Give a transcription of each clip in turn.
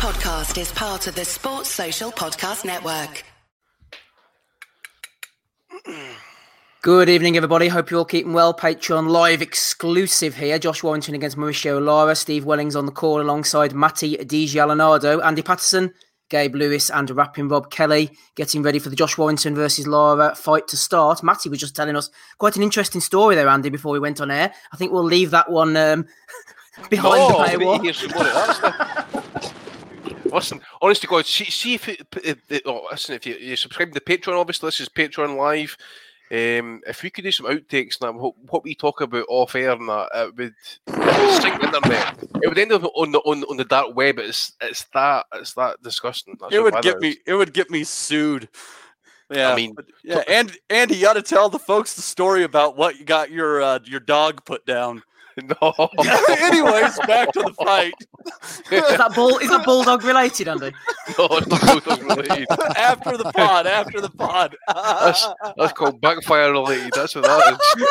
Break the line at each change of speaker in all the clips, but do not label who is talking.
podcast is part of the Sports Social Podcast Network.
Good evening, everybody. Hope you're all keeping well. Patreon live exclusive here. Josh Warrington against Mauricio Lara. Steve Wellings on the call alongside Matty DiGialinardo, Andy Patterson, Gabe Lewis, and rapping Rob Kelly. Getting ready for the Josh Warrington versus Lara fight to start. Matty was just telling us quite an interesting story there, Andy, before we went on air. I think we'll leave that one um, behind
Oh,
the paywall.
Listen, honest to God, see, see if it, if oh, listen, if you, you subscribe to Patreon, obviously this is Patreon live. Um, if we could do some outtakes and that, what, what we talk about off air and that, it would sink internet. It would end up on the on, on the dark web. It's it's that it's that disgusting. That's
it would get
is.
me. It would get me sued. Yeah,
I mean,
but- yeah, and Andy, you got to tell the folks the story about what you got your uh, your dog put down.
No.
Anyways, back to the fight.
Is that bull? Is that bulldog related, Andy?
no, it's not Bulldogs related.
after the pod, after the pod.
That's, that's called backfire related. That's what that is.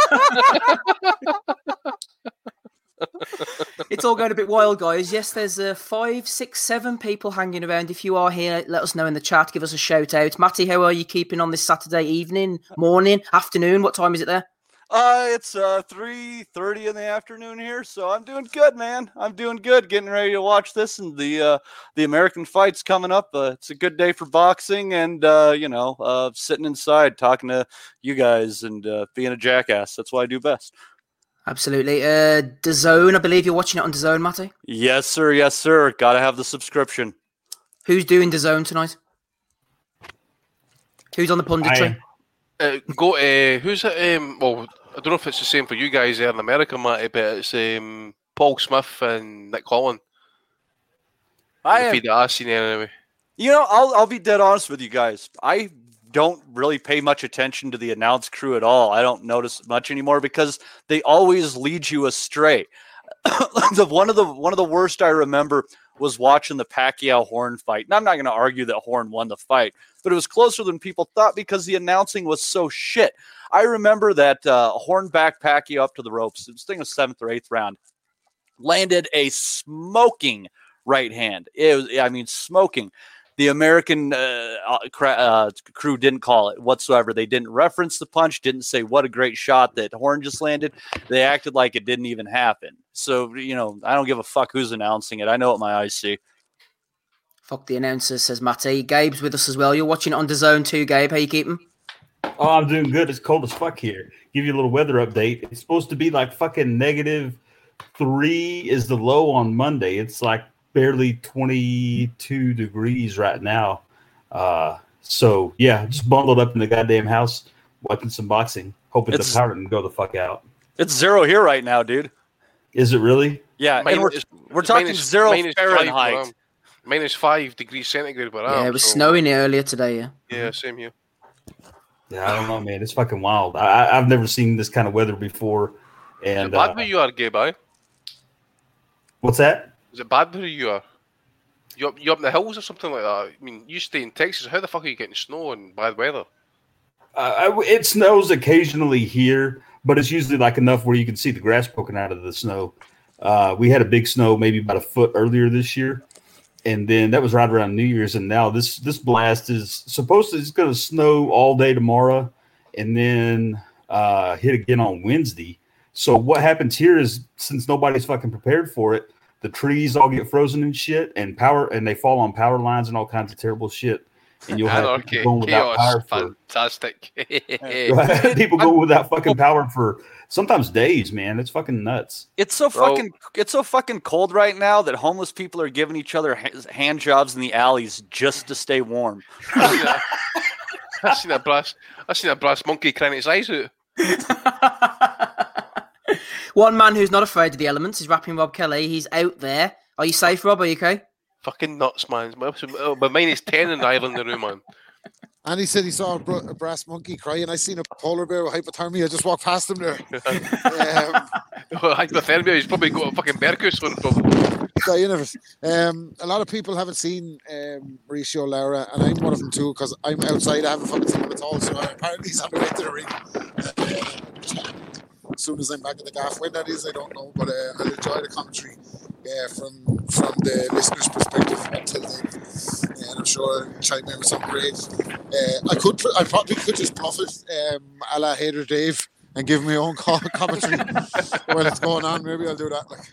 It's all going a bit wild, guys. Yes, there's uh, five, six, seven people hanging around. If you are here, let us know in the chat. Give us a shout out. Matty, how are you keeping on this Saturday evening, morning, afternoon? What time is it there?
Uh, it's uh three thirty in the afternoon here, so I'm doing good, man. I'm doing good, getting ready to watch this and the uh the American fights coming up. Uh, it's a good day for boxing, and uh, you know, uh, sitting inside talking to you guys and uh, being a jackass. That's what I do best.
Absolutely. Uh, DAZN, I believe you're watching it on DAZN, Matty.
Yes, sir. Yes, sir. Got to have the subscription.
Who's doing DAZN tonight? Who's on the punditry?
Uh, go. Uh, who's it? Um, well, I don't know if it's the same for you guys there in America, Matty, but it's um, Paul Smith and Nick Holland.
I
The
am,
feed that I've seen anyway.
you know, I'll I'll be dead honest with you guys. I don't really pay much attention to the announce crew at all. I don't notice much anymore because they always lead you astray. the one of the one of the worst I remember was watching the Pacquiao Horn fight. And I'm not going to argue that Horn won the fight, but it was closer than people thought because the announcing was so shit. I remember that uh, Horn backed Pacquiao up to the ropes. I think was seventh or eighth round. Landed a smoking right hand. It was, I mean, smoking. The American uh, uh, uh, crew didn't call it whatsoever. They didn't reference the punch, didn't say what a great shot that Horn just landed. They acted like it didn't even happen. So, you know, I don't give a fuck who's announcing it. I know what my eyes see.
Fuck the announcer, says Matty. Gabe's with us as well. You're watching it on DAZN too, Gabe. How you keeping?
Oh, I'm doing good. It's cold as fuck here. Give you a little weather update. It's supposed to be like fucking negative three is the low on Monday. It's like barely 22 degrees right now. Uh, so yeah, just bundled up in the goddamn house, watching some boxing, hoping
It's-
the power didn't go the fuck out.
It's zero here right now, dude.
Is it really?
Yeah,
Mine
and we're, we're talking
minus-
zero
minus five where
Fahrenheit.
I'm. Minus five degrees centigrade where
yeah,
am,
it was
so-
snowing here earlier today. Yeah.
Yeah, same here.
Yeah, I don't know, man. It's fucking wild. I, I- I've never seen this kind of weather before.
Is
And
it bad
uh,
where you are, Gabe? aye?
what's that?
Is it bad where you are? You up, you up in the hills or something like that? I mean, you stay in Texas. How the fuck are you getting snow and bad weather?
Uh, I- it snows occasionally here, but it's usually like enough where you can see the grass poking out of the snow. Uh, we had a big snow maybe about a foot earlier this year, and then that was right around New Year's. And now this this blast is supposed to it's going to snow all day tomorrow, and then uh, hit again on Wednesday. So what happens here is since nobody's fucking prepared for it, the trees all get frozen and shit, and power and they fall on power lines and all kinds of terrible shit. And you'll have
Anarchy,
people going without power for
fantastic.
people go without fucking power for sometimes days, man. It's fucking nuts.
It's so
Bro.
fucking it's so fucking cold right now that homeless people are giving each other hand jobs in the alleys just to stay warm.
I seen that- I brass. I seen that brass monkey crying his eyes out.
One man who's not afraid of the elements is rapping Rob Kelly. He's out there. Are you safe, Rob? Are you okay?
Fucking nuts, man. My, my mind is ten in the island in the room, man.
And he said he saw a, br- a brass monkey crying. I seen a polar bear with hypothermia. I just walked past him there. Um,
Hypothermia. He's probably got a fucking Berkus one. Probably.
dying of it. Um, a lot of people haven't seen um, Mauricio Lara, and I'm one of them too because I'm outside. I haven't fucking seen him at all. So apparently he's on the way to the ring. as soon as I'm back in the gaff, when that is, I don't know. But uh, I'll enjoy the commentary uh, from from the listeners' perspective until sure I'll chime in with some great. Uh, I could, I probably could just bluff it, um, a la Hater Dave, and give my own co- commentary while it's going on. Maybe I'll do that. Like,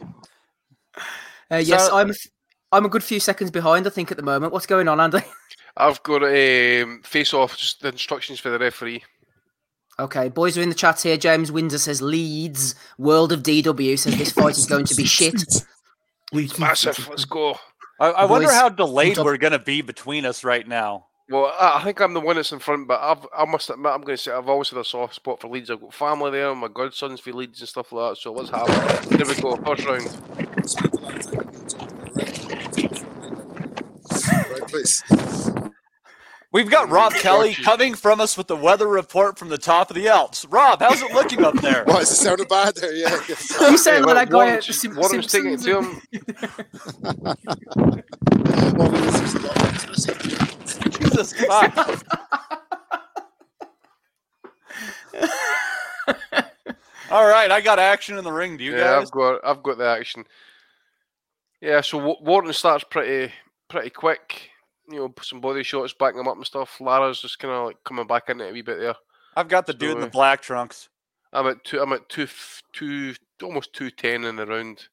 Uh, yes,
So-
I'm. A f- I'm a good few seconds behind, I think, at the moment. What's going on, Andy?
I've got um, face off, just the instructions for the referee.
Okay, boys are in the chat here. James Windsor says Leeds. World of DW says this fight is going to be shit.
Leeds Massive, let's go.
I, I wonder how delayed we're going to be between us right now.
Well, I, I think I'm the one that's in front, but I've, I must admit, I'm going to say I've always had a soft spot for Leeds. I've got family there, my godsons for Leeds and stuff like that. So let's have it. There we go, first round.
spent a lot of time on YouTube. Right, please.
We've got Rob Kelly coming from us with the weather report from the top of the Alps. Rob, how's it looking up there?
What, is it sounded bad there? Yeah.
You sound
Hey,
like that
well,
guy at
Warren's-
the Sim-
Warren's taking it
Simpsons.
to him.
Well, we was just
Jesus Christ. All right, I got action in the ring. Do you
yeah,
guys?
I've got, I've got the action. Yeah, so Wa- Warren starts pretty, pretty quick. You know, some body shots backing him up and stuff. Lara's just kind of like coming back in it a wee bit there.
I've got the dude in the black trunks.
I'm at two. I'm at two, two, almost two ten in the round.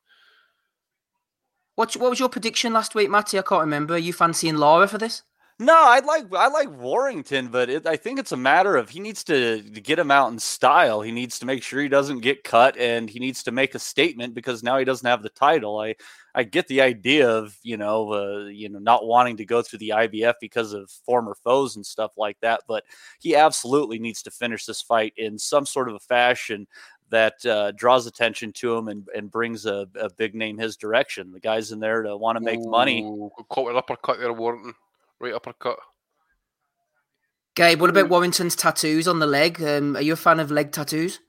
What, what was your prediction last week, Matty? I can't remember. Are you fancying Lara for this?
No, I like I like Warrington, but it, I think it's a matter of he needs to, to get him out in style. He needs to make sure he doesn't get cut, and he needs to make a statement because now he doesn't have the title. I I get the idea of you know uh, you know not wanting to go through the IBF because of former foes and stuff like that, but he absolutely needs to finish this fight in some sort of a fashion that uh, draws attention to him and, and brings a, a big name his direction. The guys in there to want to make money.
Ooh, got Caught uppercut there, Warrington. Right uppercut.
Gabe, what about Warrington's tattoos on the leg? Um, are you a fan of leg tattoos?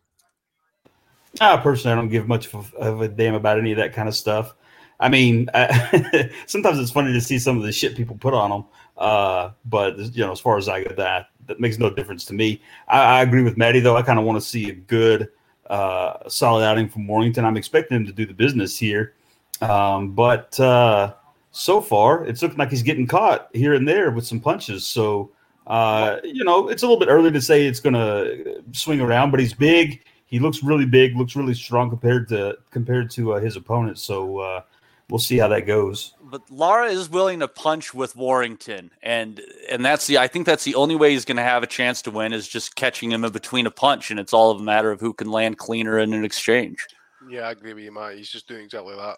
I personally, I don't give much of a, of a damn about any of that kind of stuff. I mean, I, sometimes it's funny to see some of the shit people put on them. Uh, but you know, as far as I go, that that makes no difference to me. I, I agree with Matty though. I kind of want to see a good, uh, solid outing from Warrington. I'm expecting him to do the business here, um, but uh, so far it's looking like he's getting caught here and there with some punches. So uh, you know, it's a little bit early to say it's going to swing around, but he's big. He looks really big, looks really strong compared to compared to uh, his opponent. So uh, we'll see how that goes.
but Lara is willing to punch with Warrington, and and that's the I think that's the only way he's going to have a chance to win is just catching him in between a punch, and it's all a matter of who can land cleaner in an exchange.
Yeah, I agree with you, Matt. He's just doing exactly that.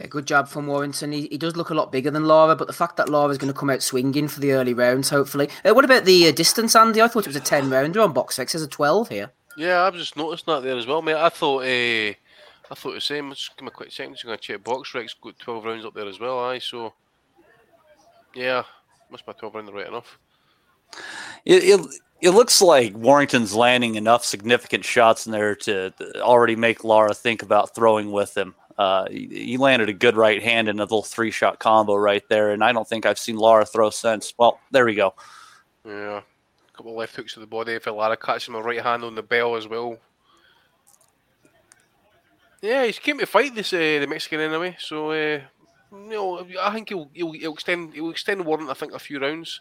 Yeah, good job from Warrington. He, he does look a lot bigger than Lara, but the fact that Lara's going to come out swinging for the early rounds, hopefully. Uh, what about the uh, distance, Andy? I thought it was a 10 rounder on BoxRec. There's a 12 here.
Yeah, I've just noticed that there as well, mate. I thought, uh, I thought the same. Just give me a quick second. Just gonna check BoxRec. Got twelve rounds up there as well. Aye, so yeah, must be twelve round right enough.
It, it it looks like Warrington's landing enough significant shots in there to to already make Lara think about throwing with him. Uh, he, landed a good right hand in a little three shot combo right there, and I don't think I've seen Lara throw since. Well, there we go.
Yeah, a couple left hooks to the body. If Lara catching my right hand on the bell as well. Yeah, he's came to fight this uh, the Mexican anyway, so uh, you know I think he'll, he'll he'll extend he'll extend Warren I think a few rounds.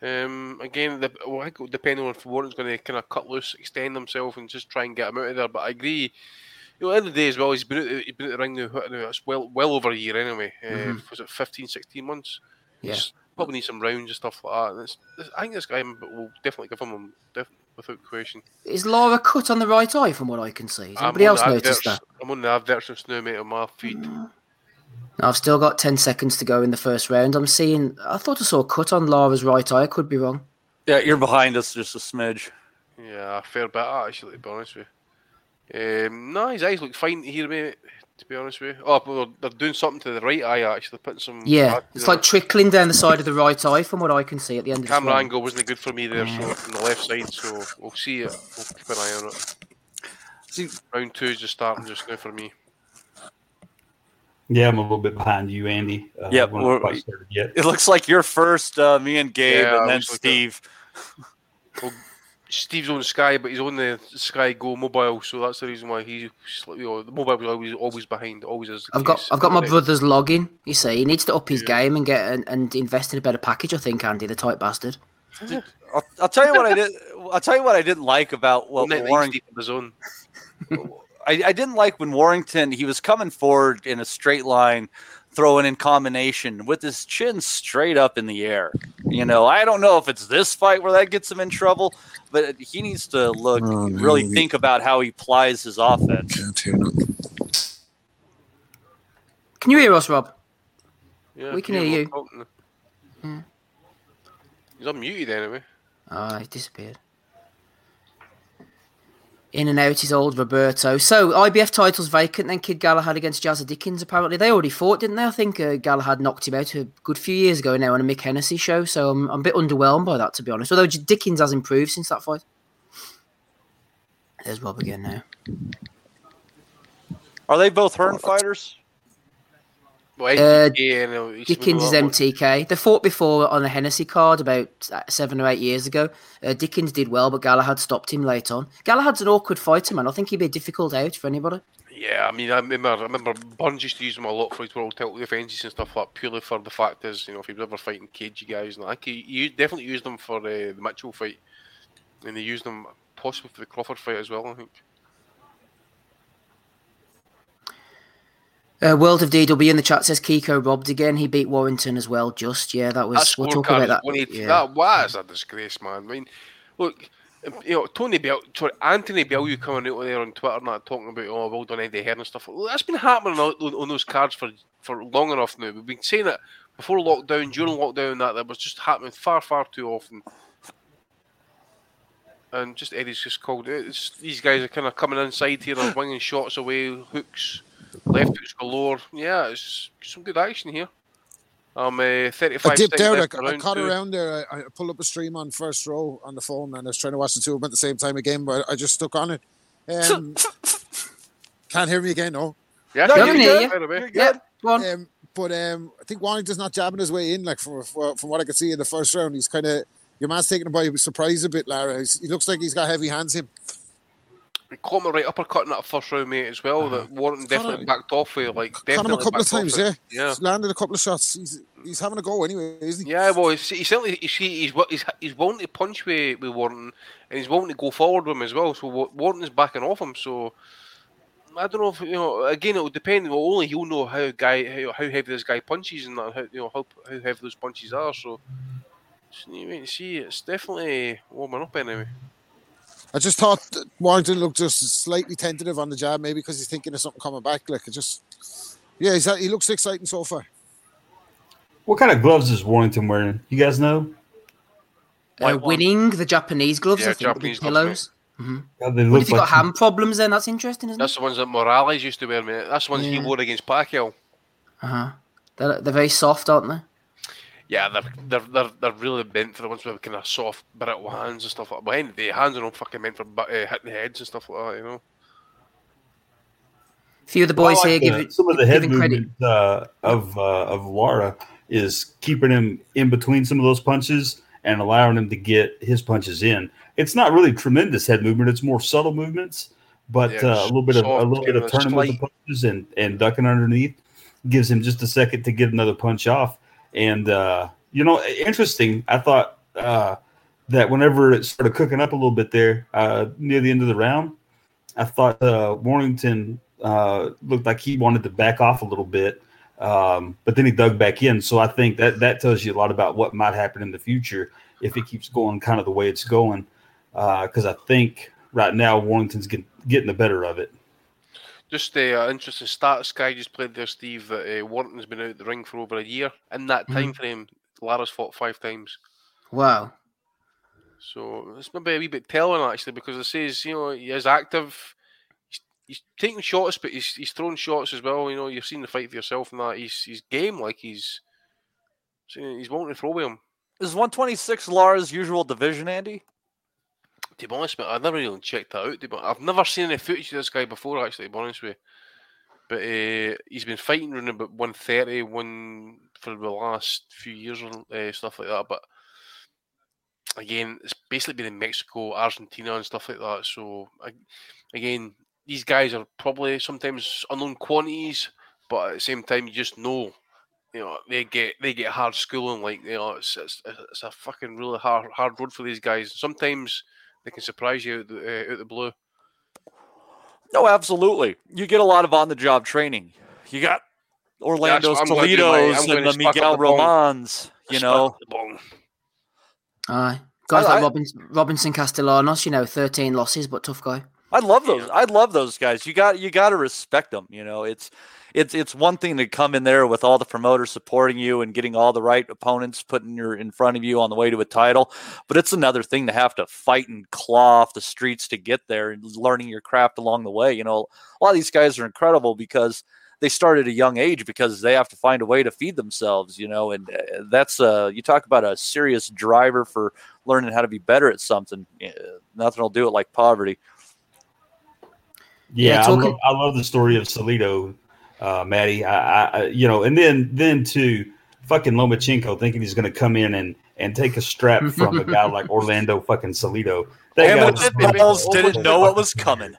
Um, again, the, well, I think it'll depend on if Warren's going to kind of cut loose, extend himself, and just try and get him out of there. But I agree. You know, at the end of the day as well, he's been at the, he's been at the ring now. what now, It's well well over a year anyway. Uh,
Mhm.
Was it 15, 16 months?
Yeah.
Just probably need some rounds and stuff like that. And it's, it's- I think this guy will definitely give him def, without question.
Is Lara cut on the right eye from what I can see? Has anybody else noticed
adverts-
that?
I'm on the adverts just now, mate, on my feed.
I've still got 10 seconds to go in the first round. I'm seeing, I thought I saw a cut on Lara's right eye. I could be wrong.
Yeah, you're behind us just a smidge.
Yeah, a fair bit actually, to be honest with you. Um, no, his eyes look fine here, mate. To be honest with you. Oh, well, they're doing something to the right eye actually, putting some.
Yeah,
black
it's
there.
like trickling down the side of the right eye from what I can see at the end of the
camera angle wasn't good for me there, so from the left side. So we'll see it. We'll keep an eye on it.
See,
Round two is just starting just now for me.
Yeah, I'm a little bit behind you, Andy. Uh,
Yep,
we're not
we're-
quite started yet.
it looks like you're first, uh, me and Gabe,
Yeah,
and then
looks like
Steve.
Steve's on Sky, but he's on the Sky Go mobile, so that's the reason why he's you know, the mobile was always always behind, always is.
I've got. I've got my brother's login. You see, he needs to up his
Yeah.
game and get and, and invest in a better package. I think Andy, the tight bastard.
I'll, I'll tell you what I did. I'll tell you what I didn't like about what
Night Night
Warrington.
Steve on.
I, I didn't like when Warrington he was coming forward in a straight line, throwing in combination with his chin straight up in the air. You know, I don't know if it's this fight where that gets him in trouble, but he needs to look
Oh, no,
really
he-
think about how he plies his offense.
Can't hear nothing.
Can you hear us, Rob?
Yeah,
We can hear you.
talking.
Hmm.
He's unmuted anyway.
Oh, he disappeared. In and out his old Roberto. So IBF titles vacant. Then Kid Galahad against Jazza Dickens. Apparently they already fought, didn't they? I think uh, Galahad knocked him out a good few years ago now on a Mick Hennessy show. So I'm, I'm a bit underwhelmed by that, to be honest. Although Dickens has improved since that fight. There's Rob again now.
Are they both Hearn fighters?
Well,
Uh,
uh,
Dickens is MTK. They fought before on the Hennessy card about seven or eight years ago. Uh, Dickens did well, but Galahad stopped him late on. Galahad's an awkward fighter, man. I think he'd be a difficult out for anybody.
Yeah, I mean, I remember, I remember Burns used to use him a lot for his world title defences and stuff like that, purely for the fact is, you know, if he was ever fighting cagey guys, and think he, he definitely used them for uh, the Mitchell fight, and they used them possibly for the Crawford fight as well. I think.
Uh, World of DW in the chat says Kiko robbed again. He beat Warrington as well. Just yeah, that was.
That
we'll talk about that.
180.
Yeah.
That was a disgrace, man. I mean, look, you know, Tony Bell, sorry, Anthony Bellew coming out there on Twitter and talking about, oh, well done, Eddie Hearn and stuff. That's been happening on, on, on those cards for, for long enough now. We've been saying it before lockdown, during lockdown, that that was just happening far, far too often. And just Eddie's just called it. It's, these guys are kind of coming inside here and winging shots away, hooks, left hooks galore. Yeah, it's some good action here. I'm uh, 35
I dipped
seconds
out. I, I
round
caught
two.
around there. I, I pulled up a stream on first row on the phone, and I was trying to watch the two of them at the same time again, but I just stuck on it. Um, can't hear me again, no.
Yeah,
No,
you're
you're
good.
good. By the way.
You're
Yeah,
good.
go on.
Um, but um, I think Warrington's not jabbing his way in. Like from from from what I could see in the first round, he's kind of your man's taking him by surprise a bit, Lara. He's, he looks like he's got heavy hands. Him.
Caught me right uppercut in that first round, mate, as well. That uh-huh. Warren definitely
him-
backed off with, like, definitely
him a couple of times, yeah.
Yeah.
He's landed a couple of shots. He's he's having a go anyway, isn't he?
Yeah, well, he's, he's certainly he's, he's he's he's willing to punch with, with Warren, and he's willing to go forward with him as well. So Wa- Warren is backing off him. So I don't know if you know. Again, it will depend. Well, only he'll know how guy how, how heavy this guy punches and how you know how, how heavy those punches are. So just need to wait and see. It's definitely warming up anyway.
I just thought that Warrington looked just slightly tentative on the jab, maybe because he's thinking of something coming back. Like it just, yeah, he's, he looks exciting so far.
What kind of gloves is Warrington wearing? You guys know?
Uh,
White
winning the Japanese gloves,
Yeah,
I think, the
Japanese
big
gloves,
pillows.
God, they
What
look
if you got
like
hand problems then? That's interesting, isn't
That's
it?
the ones that Morales used to wear, mate. That's the ones he wore against Pacquiao.
Uh huh. They're, they're very soft, aren't they?
Yeah, they're they're they're, they're really meant for the ones with kind of soft, brittle hands and stuff like that. But end the day, hands are not fucking meant for uh, hitting heads and stuff like that, you know.
A few of the boys
like
here give it
some of the head
credit.
movement uh, of uh, of Lara is keeping him in between some of those punches and allowing him to get his punches in. It's not really tremendous head movement; it's more subtle movements, but
Yeah,
uh, a little bit of a little bit of
kinda
turning with the punches and and ducking underneath gives him just a second to get another punch off. And uh, you know, interesting. I thought uh, that whenever it started cooking up a little bit there uh, near the end of the round, I thought uh, Warrington uh, looked like he wanted to back off a little bit, um, but then he dug back in. So I think that that tells you a lot about what might happen in the future if it keeps going kind of the way it's going. Because I think right now Warrington's get, getting the better of it.
Just uh, interesting stat. Sky just played there, Steve. That uh, Warrington's been out the ring for over a year. In that
Mhm.
time frame, Lara's fought five times.
Wow.
So it's maybe a wee bit telling actually, because it says you know he is active. He's, he's taking shots, but he's he's throwing shots as well. You know, you've seen the fight for yourself, and that he's he's game like he's he's wanting to throw with him.
Is 126 Lara's usual division, Andy?
To be honest, but I've never really checked that out. be- I've never seen any footage of this guy before, actually, to be honest with you. But uh, he's been fighting around about 130, one for the last few years and uh, stuff like that. But again, it's basically been in Mexico, Argentina, and stuff like that. So I, again, these guys are probably sometimes unknown quantities, but at the same time, you just know, you know, they get they get hard schooling. Like you know, it's it's, it's a fucking really hard hard road for these guys. Sometimes they can surprise you out the, uh, out the blue.
No, absolutely. You get a lot of on the job training. You got Orlando's
I'm gonna my-
Toledo's and the
spark up
Miguel
the.
Romans. You know,
the bong.
Aye. Guys
I-
like
I-
Robinson, Robinson Castellanos, you know, 13 losses, but tough guy.
I love those. I love those guys. You got you got to respect them. You know, it's it's it's one thing to come in there with all the promoters supporting you and getting all the right opponents putting your in front of you on the way to a title, but it's another thing to have to fight and claw off the streets to get there and learning your craft along the way. You know, a lot of these guys are incredible because they start at a young age because they have to find a way to feed themselves. You know, and uh, that's uh you talk about a serious driver for learning how to be better at something. Uh, nothing will do it like poverty.
Yeah,
Yeah, I,
talking-
love, I love the story of Salido, uh, Matty. I, I, you know, and then then to fucking Lomachenko thinking he's going to come in and and take a strap from a guy like Orlando fucking Salido. That
And
guy
the
was
Pit
fucking-
Bulls didn't know what was coming.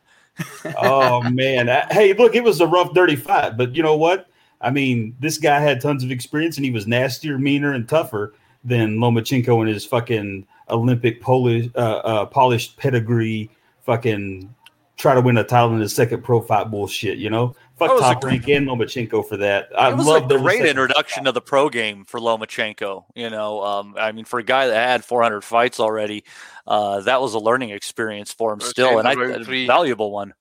oh man, I- hey, look, it was a rough, dirty fight, but you know what? I mean, this guy had tons of experience, and he was nastier, meaner, and tougher than Lomachenko and his fucking Olympic Polish, uh, uh, polished pedigree, fucking try to win a title in his second pro fight bullshit. You know, fuck
was
Top Rank and Lomachenko for that. I
it was
love
a
their
great introduction to the pro game for Lomachenko. You know, um, I mean, for a guy that had 400 fights already, uh, that was a learning experience for him
Let's
still, and I,
round
a valuable one.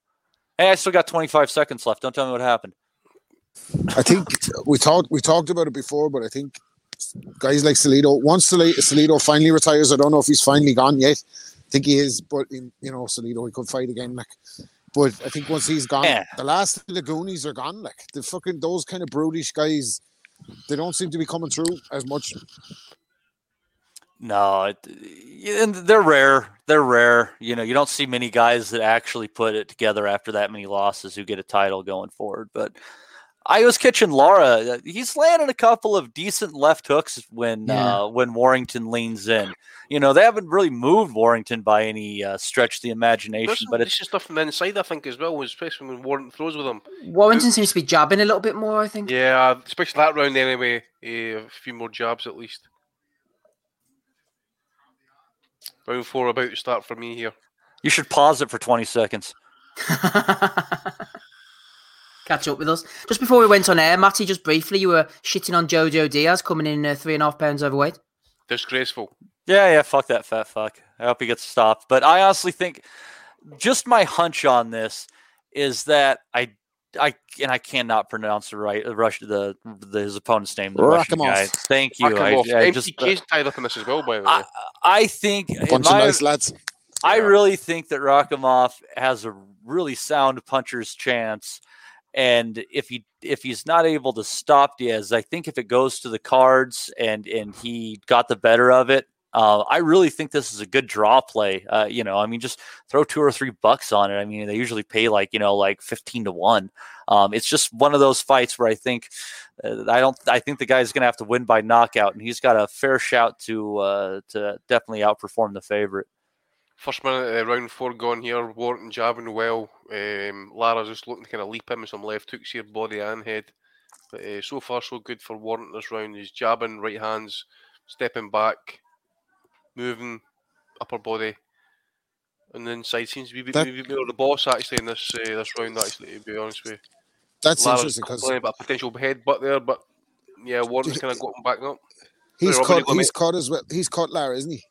Hey, I still got 25 seconds left. Don't tell me what happened.
I think we talked we talked about it before, but I think guys like Salido, once Salido finally retires, I don't know if he's finally gone yet. I think he is, but in, you know, Salido he could fight again. Like, but I think once he's gone,
Yeah.
the last of the Goonies are gone. Like the fucking those kind of brutish guys, they don't seem to be coming through as much.
No, it, and they're rare. They're rare. You know, you don't see many guys that actually put it together after that many losses who get a title going forward. But I was catching Lara. uh, He's landed a couple of decent left hooks when
Yeah.
uh, when Warrington leans in. You know, they haven't really moved Warrington by any uh, stretch of the imagination,
some
but it's
just stuff from the inside, I think, as well, especially when Warren throws with him.
Warrington seems to be jabbing a little bit more, I think.
Yeah, especially that round anyway. eh, a few more jabs at least. Round four about to start for me here.
you should pause it for 20 seconds.
Catch up with us. Just before we went on air, Matty, just briefly, you were shitting on Jojo Diaz coming in uh, three and a half pounds overweight.
Disgraceful.
Yeah, yeah, fuck that fat fuck. I hope he gets stopped. But I honestly think just my hunch on this is that I I and I cannot pronounce the right the Russian the, the his opponent's name. The Russian guy. Thank you.
Fuck
I,
him.
I just
MTK's tied up in this as well, by the way.
I, I think in
Bunch of
my-
nice lads.
I
Yeah.
really think that Rakhimov has a really sound puncher's chance. And if he if he's not able to stop Diaz, I think if it goes to the cards and and he got the better of it, uh, I really think this is a good draw play. Uh, you know, I mean, just throw two or three bucks on it. I mean, they usually pay like you know like fifteen to one. Um, it's just one of those fights where I think uh, I don't. I think the guy's going to have to win by knockout, and he's got a fair shout to uh, to definitely outperform the favorite.
First minute, uh, round four gone here. Warrington jabbing well. Um, Lara's just looking to kind of leap him with some left hooks here, body and head. But uh, so far, so good for Warrington this round. He's jabbing, right hands, stepping back, moving, upper body. And then side seems to be
That-
maybe the boss actually in this uh, this round. Actually, to be honest with you,
That's
Lara's
interesting because
about a potential headbutt there, but yeah, Warrington's kind of got him back up.
he's
you
He's cut as well. He's caught Lara, isn't he?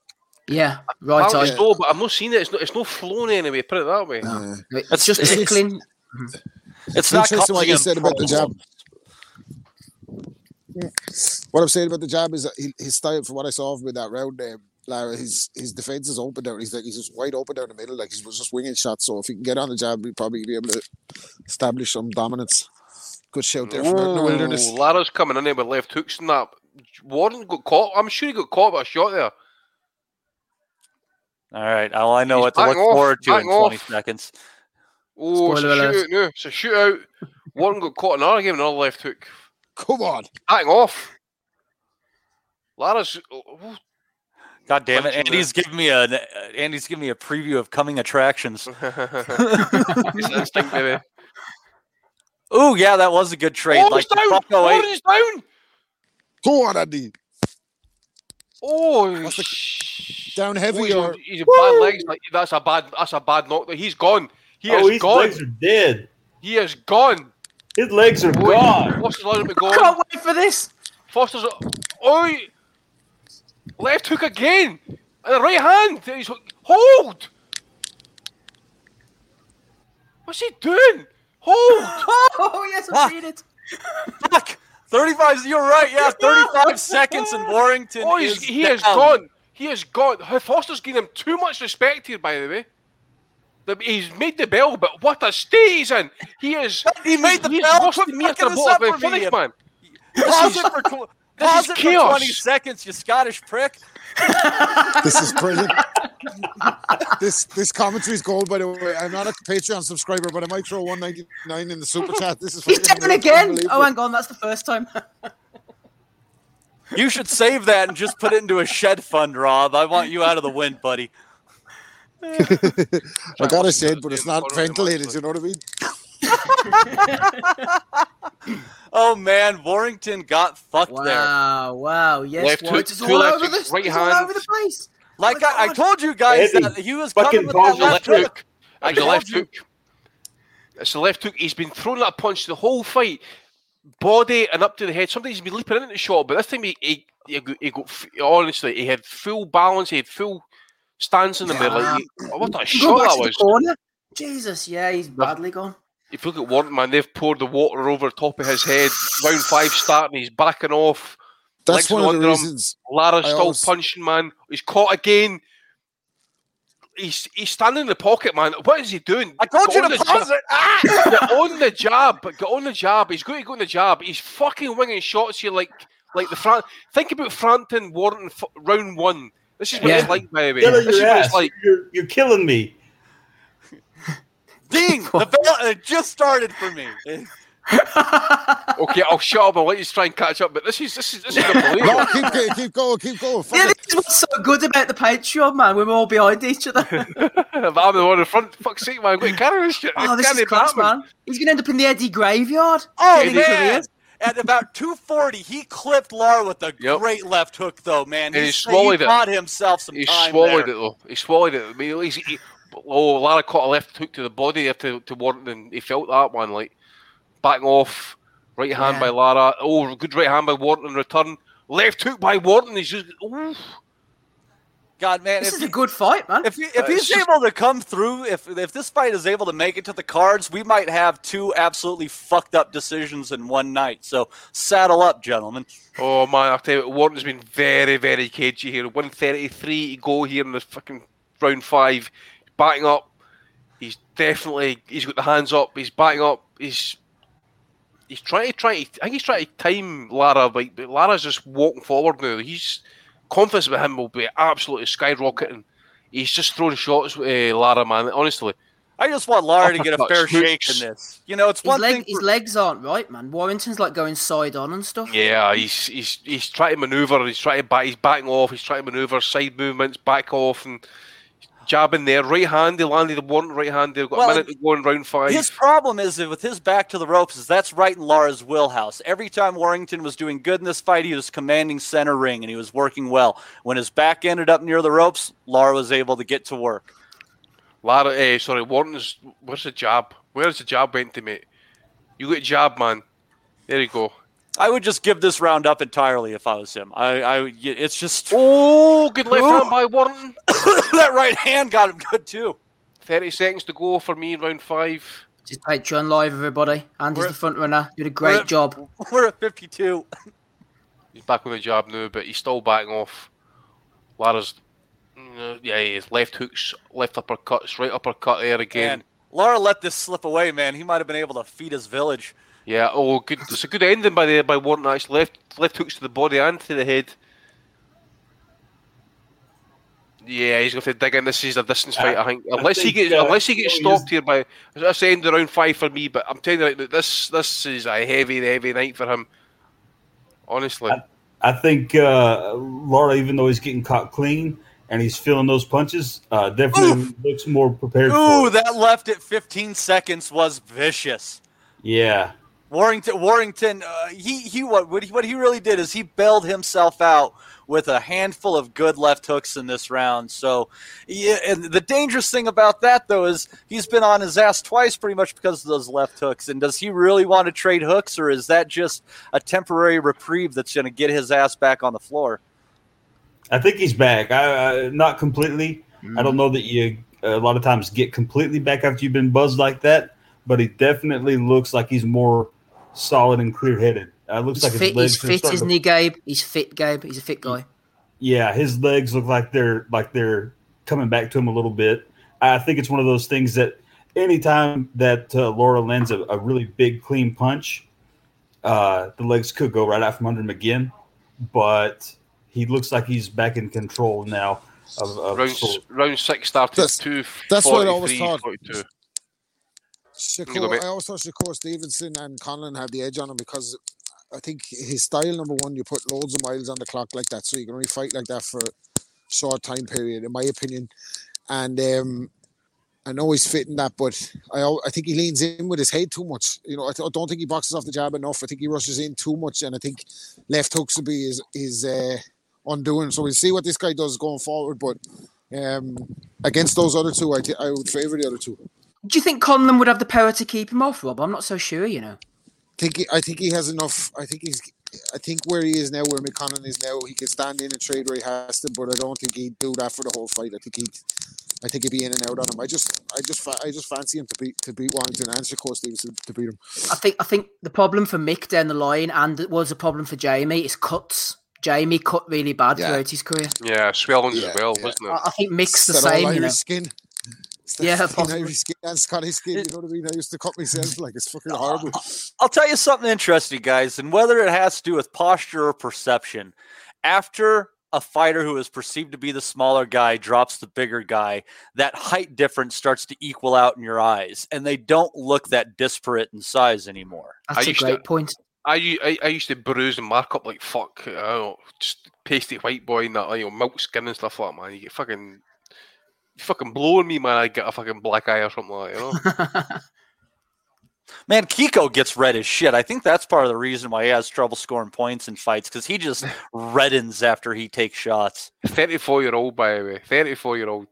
Yeah, right
Apparently
eye.
but I've not seen it. It's not. It's not flown anyway. Put it that way.
Uh,
It's
That's-
just
it's-
tickling.
It's not
interesting what
causing
you
him
said about the jab.
problems.
What I'm saying about the jab is that he, his style, from what I saw with that round, um, Lara, his his defense is open down. He's like he's just wide open down the middle, like he's just winging shots. So if he can get on the jab, he'll probably be able to establish some dominance. Good shout there from out the wilderness.
Lara's coming in there with left hooks and that. Warren got caught. I'm sure he got caught by a shot there.
All right. Well, I know
He's
what to look
off,
forward to in
backing
20
off.
seconds.
Oh, it's a
Spoiler alert.
shootout now. It's a shootout. One got caught in another game, another left hook.
Come on.
Backing off. Lara's. Oh,
God damn it! Andy's giving me a Andy's giving me a preview of coming attractions.
It's instinct, baby.
Ooh, yeah, that was a good trade.
Oh,
like
he's down!
Bucko
Oh, down!
Go on, Andy.
Oh,
What's
sh-
Down
oh,
heavy
he's,
or
he's a bad legs. Like that's a bad. That's a bad knock. He's gone. He
oh,
is
his
gone.
legs are dead.
He is gone.
His legs are
Oh,
gone.
Foster's allowed him to
I
go.
can't wait for this.
Foster's. Oh, left hook again. And the right hand. He's hold. What's he doing? Hold.
Oh yes,
Ah.
I've seen it.
Fuck! 35, you're right, yeah, 35 seconds and Warrington
Oh,
is
he is
down.
gone. He is gone. Foster's giving him too much respect here, by the way. The- He's made the bell, but what a state he's in. He is.
He made the
he's
bell?
worse me after
fucking
the
this
of
for me.
finish, man.
Pause it for, tw-
this
pause
is
it for 20 seconds, you Scottish prick.
this is brilliant. this this commentary is gold, by the way. I'm not a Patreon subscriber, but I might throw 199 in the super chat. This is
He's
fucking
down again.
Oh, unbelievable.
Oh, hang on, that's the first time.
You should save that and just put it into a shed fund, Rob. I want you out of the wind, buddy.
I got a shed, but it's not
Corner of the
ventilated. You know what I mean?
Oh man, Warrington got fucked there.
Wow, wow, yes,
Left
White
hook,
is
two
all
left
over
hooks,
this.
right
He's all over the place.
Like
my
I, I told you guys
Eddie,
that he was
fucking
coming with that left
left
hook.
hook.
I
a left hook. It's the left hook. He's been throwing that punch the whole fight, body and up to the head. Sometimes he's been leaping into the shot, but this time he, he, he, got, he got honestly, he had full balance. He had full stance in the middle. Like, what a
Go
shot that was!
corner. Jesus, yeah, he's badly gone.
If you look at Warren, man, they've poured the water over the top of his head. Round five starting, he's backing off.
That's
Legs
one of the
under him.
reasons.
Lara's
I
still
always-
punching, man. He's caught again. He's he's standing in the pocket, man. What is he doing?
I told you
on
to
the
pause it. Ah!
Get on the jab, get on the jab. He's going to go on the jab. He's fucking winging shots here like like the Fran. Think about Frampton Warren f- round one. This is what
Yeah.
it's like, by the way.
Killing
This is
your
what it's like.
You're, you're killing me.
Ding! The bell it just started for me.
Okay, I'll shut up. I'll let you try and catch up. But this is this is this is
No,
unbelievable.
keep, keep, keep going, keep going. Fuck
Yeah,
it.
this is what's so good about the Patreon, man. We're all behind each other.
I'm the one in front. Fuck's sake, man. I'm going to carry this shit.
oh, this
Carry
is class, man. He's gonna end up in the Eddie graveyard.
Oh
Getting
Eddie
man!
career.
At about 240, he clipped Lar with a
Yep.
great left hook, though, man.
And
He,
he
he
swallowed it.
bought himself some
He
time
swallowed
there.
it though. He swallowed it. I mean, he's, he, oh, Lara caught a left hook to the body there to, to Warren, and he felt that one like backing off. Right hand
Yeah.
by Lara. Oh, good right hand by Wharton in return. Left hook by Wharton. He's just oof.
God, man,
This
if
is a good fight, man.
If, he, if
Uh,
he's
just-
able to come through, if if this fight is able to make it to the cards, we might have two absolutely fucked up decisions in one night. So saddle up, gentlemen.
Oh man, I tell you, Wharton's been very, very cagey here. One thirty-three to go here in the fucking round five, backing up. He's definitely he's got the hands up. He's backing up. He's he's trying to try. To, I think he's trying to time Lara, but, but Lara's just walking forward now. He's confidence with him will be absolutely skyrocketing. He's just throwing shots with uh, Lara, man. Honestly,
I just want Lara to get a fair shake in this. You know, it's
his,
one
leg,
thing.
his legs aren't right, man. Warrington's like going side on and stuff.
yeah, he's he's he's trying to maneuver. He's trying to back. He's backing off. He's trying to maneuver side movements, back off, and jabbing there. Right hand. He landed the one right hand. They've got
Well,
a minute to go in round five.
His problem is that with his back to the ropes, is that's right in Lara's wheelhouse. Every time Warrington was doing good in this fight, he was commanding center ring and he was working well. When his back ended up near the ropes, Lara was able to get to work.
Lara, eh, sorry, Warren's. Where's the jab? Where's the jab went to, mate? You got jab, man. There you go.
I would just give this round up entirely if I was him. I, I it's just
Oh, good left
Ooh.
hand by Warren.
that right hand got him good too.
30 seconds to go for me in round five.
Just Patreon live, everybody. Andy's
We're-
the front runner. Did a
we're
great
at-
job.
We're at 52.
He's back on the jab now, but he's still backing off. Lara's. mm, Yeah, he is. Left hooks, left uppercuts, right uppercut there again.
Man, Lara let this slip away, man. He might have been able to feed his village.
Yeah, oh, good. It's a good ending by the by Warren. Actually, left left hooks to the body and to the head. Yeah, he's going to dig in. This is a distance fight, I think.
I
Unless he gets
uh,
unless he gets
he'll
stopped here by that's the end of round five for me. But I'm telling you, right, now, this this is a heavy, heavy night for him. Honestly,
I think uh, Lara, even though he's getting caught clean and he's feeling those punches, uh, definitely looks more prepared.
Ooh,
for it.
that left at 15 seconds was vicious.
yeah.
Warrington, Warrington, uh, he he what what he, really did is he bailed himself out with a handful of good left hooks in this round. So, yeah, and the dangerous thing about that though is he's been on his ass twice, pretty much because of those left hooks. And does he really want to trade hooks, or is that just a temporary reprieve that's going to get his ass back on the floor?
I think he's back. I, I not completely.
Mm.
I don't know that you a lot of times get completely back after you've been buzzed like that, but he definitely looks like he's more solid and clear headed. Uh, looks
He's
like
fit,
his legs
he's fit
starting
isn't
to-
he, Gabe? He's fit, Gabe. He's a fit guy.
Yeah, his legs look like they're like they're coming back to him a little bit. I think it's one of those things that anytime that uh, Lara lands a, a really big clean punch, uh, the legs could go right out from under him again. But he looks like he's back in control now. Of, of
Round, round six started
That's-
two.
that's what I always
43,
thought.
42.
Shakur. I always thought Shakur Stevenson and Conlan had the edge on him because I think his style, number one, you put loads of miles on the clock like that, so you can only fight like that for a short time period, in my opinion. And um, I know he's fitting that, but I I think he leans in with his head too much. You know, I, th- I don't think he boxes off the jab enough. I think he rushes in too much, and I think left hooks will be his, his uh, undoing. So we'll see what this guy does going forward. But um, against those other two, I, t- I would favour the other two.
Do you think Conlan would have the power to keep him off, Rob? I'm not so sure, you know.
think he, I think he has enough. I think he's. I think where he is now, where McConnell is now, he can stand in and trade where he has to. But I don't think he'd do that for the whole fight. I think he'd. I think he'd be in and out on him. I just, I just, fa- I just fancy him to beat to beat Warrington and Shakur Stevenson to beat him.
I think I think the problem for Mick down the line, and it was a problem for Jamie, is cuts. Jamie cut really bad
Yeah.
throughout his career.
Yeah, swellings
Yeah,
as well,
yeah.
wasn't it?
I, I think Mick's the
It's that all
same, you know.
skin. It's
Yeah,
fucking
possibly.
Skin and Scottish skin. You know what I mean? I used to cut myself like it's fucking horrible.
I'll tell you something interesting, guys, and whether it has to do with posture or perception. After a fighter who is perceived to be the smaller guy drops the bigger guy, that height difference starts to equal out in your eyes, and they don't look that disparate in size anymore.
I
That's a
used to-
great point.
I, u- I, I used to bruise and mark up like fuck, I don't know, just pasty white boy and that, like, you know, milk skin and stuff like that, man. You get fucking, you fucking blowing me, man. I get a fucking black eye or something like that, you know?
Man, Kiko gets red as shit. I think that's part of the reason why he has trouble scoring points in fights because he just reddens after he takes shots.
34 year old, by the way. 34 year old.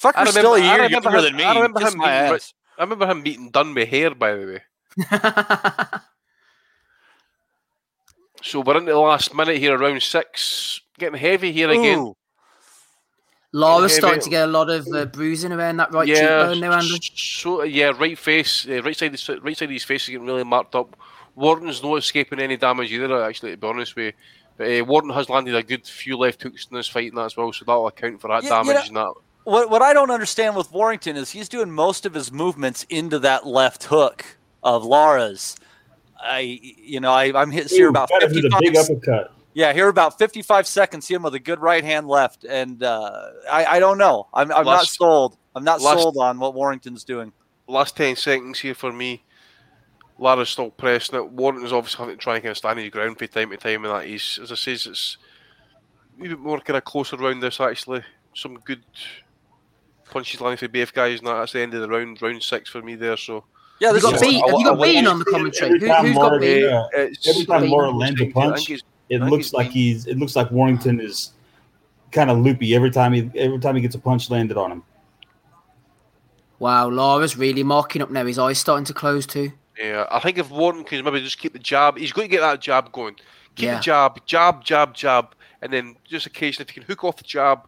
Fucker,
I
still a
remember- I
year
remember
younger
him-
than me.
I remember
Kiss
him
my
being
ass.
I remember him beating done with hair, by the way. So we're into the last minute here, around six. Getting heavy here again.
Ooh.
Lara's
Yeah,
starting to get a lot of uh, bruising around that right
yeah,
cheekbone now, Andrew.
so yeah, right face, uh, right side, of his- right side of his face is getting really marked up. Wharton's not escaping any damage either. Actually, to be honest with you, but uh, Wharton has landed a good few left hooks in this fight and that as well, so that'll account for that
Yeah, you
damage and that.
What what I don't understand with Warrington is he's doing most of his movements into that left hook of Lara's. I you know I I'm hit here
Ooh,
about
got him a big
55
uppercut.
Yeah here about 55 seconds see him with a good right hand left and uh, I I don't know I'm I'm not sold I'm not
last-
sold on what Warrington's doing.
Last ten seconds here for me. Lara's still pressing it. Warrington's obviously having to try and kind of stand his ground from time to time, and that he's, as I says, it's a bit more kind of closer round this actually. Some good punches landing for both guys, and that's the end of the round. Round six for me there. So
Yeah,
Have
this
you
is
got Bean? Have you got Bean on the commentary? Who, who's got Bean?
yeah,
it's,
every time
Bean-
Lara lands a
I
punch,
it's-
it
I
looks like
Bean.
he's. It looks like Warrington is kind of loopy every time he every time he gets a punch landed on him.
Wow, Lara's really marking up now. His eyes starting to close too.
Yeah, I think if Warren can maybe just keep the jab, he's going to get that jab going. Keep
Yeah.
the jab, jab, jab, jab, and then just occasionally if you can hook off the jab,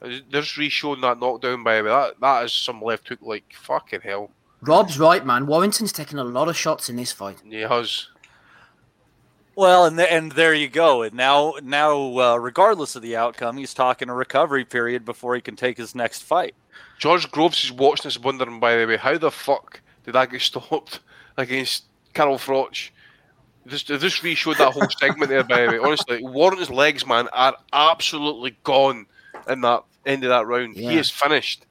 uh, there's re-showing that knockdown by the way. That that is some left hook like fucking hell.
Rob's right, man. Warrington's taking a lot of shots in this fight.
Yeah, has.
Well, and th- and there you go. And now now uh, regardless of the outcome, he's talking a recovery period before he can take his next fight.
George Groves is watching this wondering by the way, how the fuck did that get stopped against Carl Froch? This this re-showed that whole segment there by the way. Honestly, Warren's legs, man, are absolutely gone in that end of that round.
Yeah.
He is finished.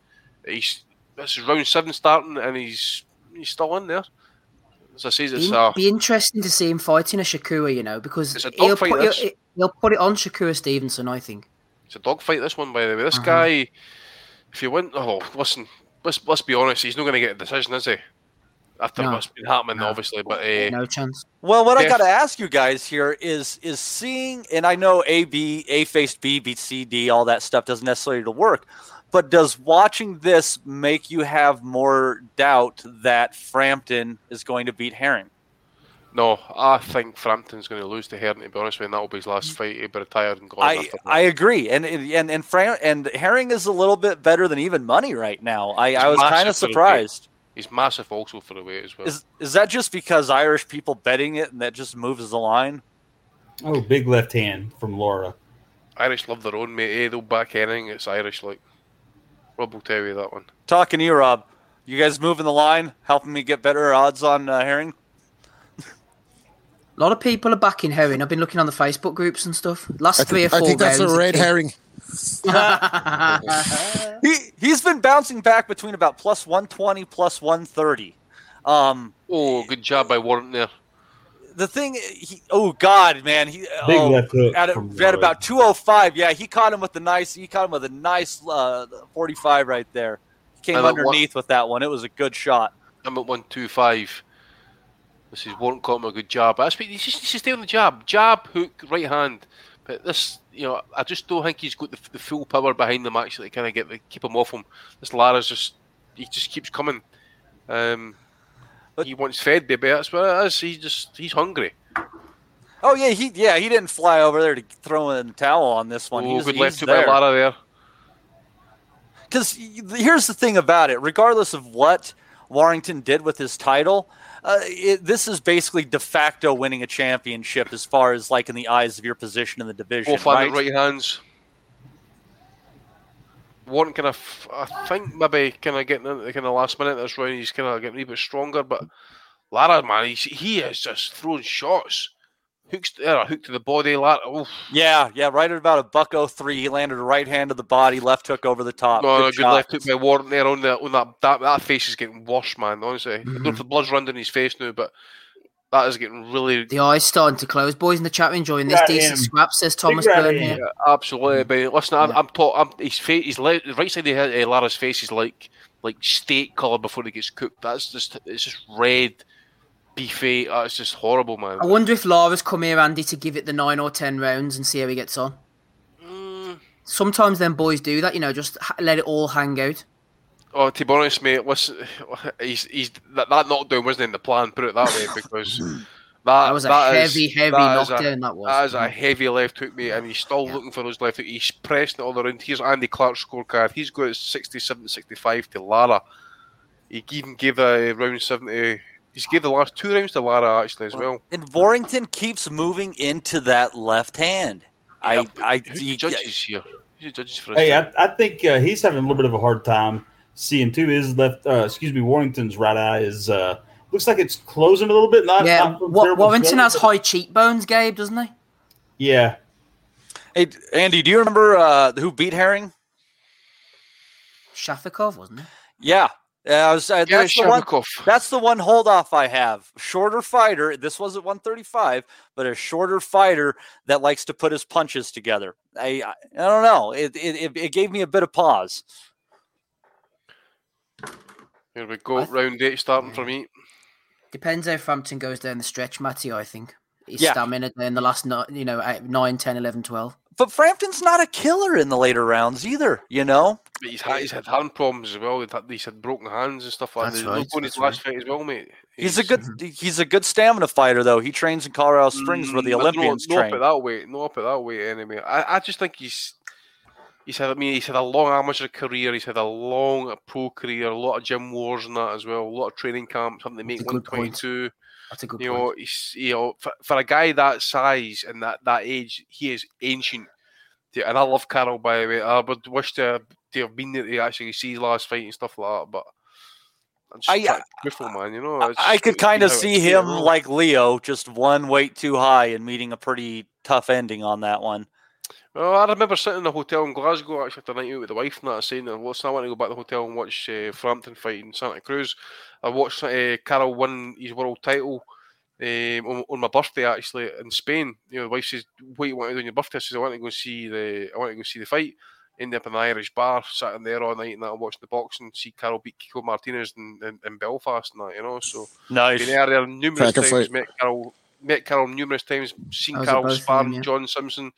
He's this is round seven starting and he's he's still in there. As I say, it's
Be,
a
be interesting to see him fighting a Shakura, you know, because
It's a
he'll
dogfight,
put, he'll, he'll put it on Shakura Stevenson, I think.
it's a dogfight. This one, by the way, this
Uh-huh.
guy. If you win, oh, listen, let's let's be honest. He's not going to get a decision, is he? After
No.
what's been happening,
No.
obviously, but uh,
No chance.
Well, what I got to ask you guys here is is seeing, and I know A B A faced B beats C D, all that stuff doesn't necessarily work, but does watching this make you have more doubt that Frampton is going to beat Herring?
no, I think Frampton's going to lose to Herring. To be honest with you, and that'll be his last fight. He'll be retired and gone.
I
after that.
I agree, and and and Fram- and Herring is a little bit better than even money right now. I, I was kind of
for the weight.
surprised.
He's massive also for the weight as well.
Is is that just because Irish people betting it and that just moves the line?
Oh, big left hand from Lara.
Irish love their own mate. Eh? They'll back anything. It's Irish like. Rob will tell you that one.
Talking to you, Rob. You guys moving the line, helping me get better odds on uh, Herring.
A lot of people are backing Herring. I've been looking on the Facebook groups and stuff. Last
I
three or
think,
four
I think that's a red herring.
He he's been bouncing back between about plus one twenty, plus one thirty. Um,
Oh, good job by Warren there.
The thing, he, oh God, man, he
Big
oh,
left hook.
at,
from
at
Lara.
about two oh five. Yeah, he caught him with the nice. He caught him with a nice uh, forty five right there. He came
And at what-
underneath with that one. It was a good shot.
I'm at one two five. This is Warren caught him a good jab. I what he's just, he's just stay on the jab, jab, hook, right hand. But this, you know, I just don't think he's got the, the full power behind him actually kind of get the keep him off him. This Lara's just he just keeps coming. Um,
But-
he wants fed, baby. That's what it is. He's just he's hungry.
Oh yeah, he yeah he didn't fly over there to throw in the towel on this one.
Oh,
he's,
good left by
there.
Lara there.
Because here's the thing about it: regardless of what Warrington did with his title, uh, it, this is basically de facto winning a championship as far as like in the eyes of your position in the division. Right?
the right hands. Warren kind of, I think maybe kind of getting into the kind of last minute of this round, he's kind of getting a wee bit stronger. But Lara, man, he's, he is just throwing shots. Hooks, uh, hook to the body, Lara. Oof.
Yeah, yeah, right at about a buck 03, He landed a right hand to the body, left hook over the top.
No, no,
Good
good
shot.
left hook by Warren there on the on that that, that face is getting worse, man. Honestly, I don't know if the blood's running down his face now, but that is getting really
The eyes starting to close. Boys in the chat enjoying this
Right
decent
in.
scrap, says Thomas
right
Byrne here.
Yeah, absolutely. But listen, I'm,
Yeah.
I'm, talk, I'm his face, his le- right side of uh, Lara's face is like like steak colour before it gets cooked. That's just it's just red, beefy. Oh, it's just horrible, man.
I wonder if Lara's come here, Andy, to give it the nine or ten rounds and see how he gets on.
Mm,
Sometimes then boys do that, you know, just ha- let it all hang out.
Oh, to be honest, mate, listen, he's he's that, that knockdown wasn't in the plan. Put it that way, because that,
That was a
is-
heavy, heavy
that is a-
knockdown. that was.
That is a heavy left hook, mate, and he's still
Yeah.
looking for those left hook. He's pressing it all around. Here's Andy Clark's scorecard. He's got 67 65 to Lara. He even gave a round 70. He's gave the last two rounds to Lara, actually, as well.
And Warrington keeps moving into that left hand. I,
Yeah,
I,
Who's
you-
the judges here? Who's the judges for
Hey. I, I think uh, he's having a little bit of a hard time seeing too. is left, uh, excuse me, Warrington's right eye is uh, looks like it's closing a little bit. Not,
yeah,
not from
Wa- Warrington
swelling,
has
but-
high cheekbones, Gabe, doesn't he?
Yeah,
hey, Andy, do you remember uh, who beat Herring?
Shafikov, wasn't it?
Yeah, yeah, I was, uh,
yeah,
that's the one.
Shabakov.
That's the one hold off I have. Shorter fighter. This was at 135, but a shorter fighter that likes to put his punches together. I I, I don't know. It, it it- it gave me a bit of pause.
Here we go.
Th-
Round eight starting for me.
Depends how Frampton goes down the stretch, Matty, I think. His
Yeah.
stamina in the last, ni- you know, eight- 9, 10, 11, 12.
But Frampton's not a killer in the later rounds either. You know.
But he's had, he's had hand problems as well. He's had, he's had broken hands and stuff like
That's
that.
right,
He's his
that's
last fight as well, mate.
He's a good he's a good stamina fighter though. He trains in Colorado Springs where the
Mm,
Olympians
no, no
train.
up it that way. No up it that way anyway. I, I just think he's he's had I mean he's had a long amateur career, he's had a long pro career, a lot of gym wars and that as well, a lot of training camps, something to make
That's a good point.
twenty two.
That's a good
You
point.
know, he's you know for, for a guy that size and that, that age, he is ancient. Yeah, And I love Carl by the way. I would wish to, to have been there to actually see his last fight and stuff like that, but I'm just
I-
trying to be careful, man. You know,
I- I could kind of
how it-
see
see
him like Leo, just one weight too high and meeting a pretty tough ending on that one.
Well, I remember sitting in a hotel in Glasgow actually after a night out with the wife and that saying, "Listen, I want to go back to the hotel and watch uh, Frampton fight in Santa Cruz." I watched uh, Carl win his world title um, on, on, my birthday actually in Spain. You know, the wife says, "What do you want to do on your birthday?" I says, "I want to go see the I want to go see the fight." Ended up in an Irish bar, sat in there all night and that, watching the boxing, see Carl beat Kiko Martinez in, in, in Belfast and that, you know. So
nice.
Been there numerous Crack times, met Carl, met Carl numerous times, seen Carl sparring. John Simpson.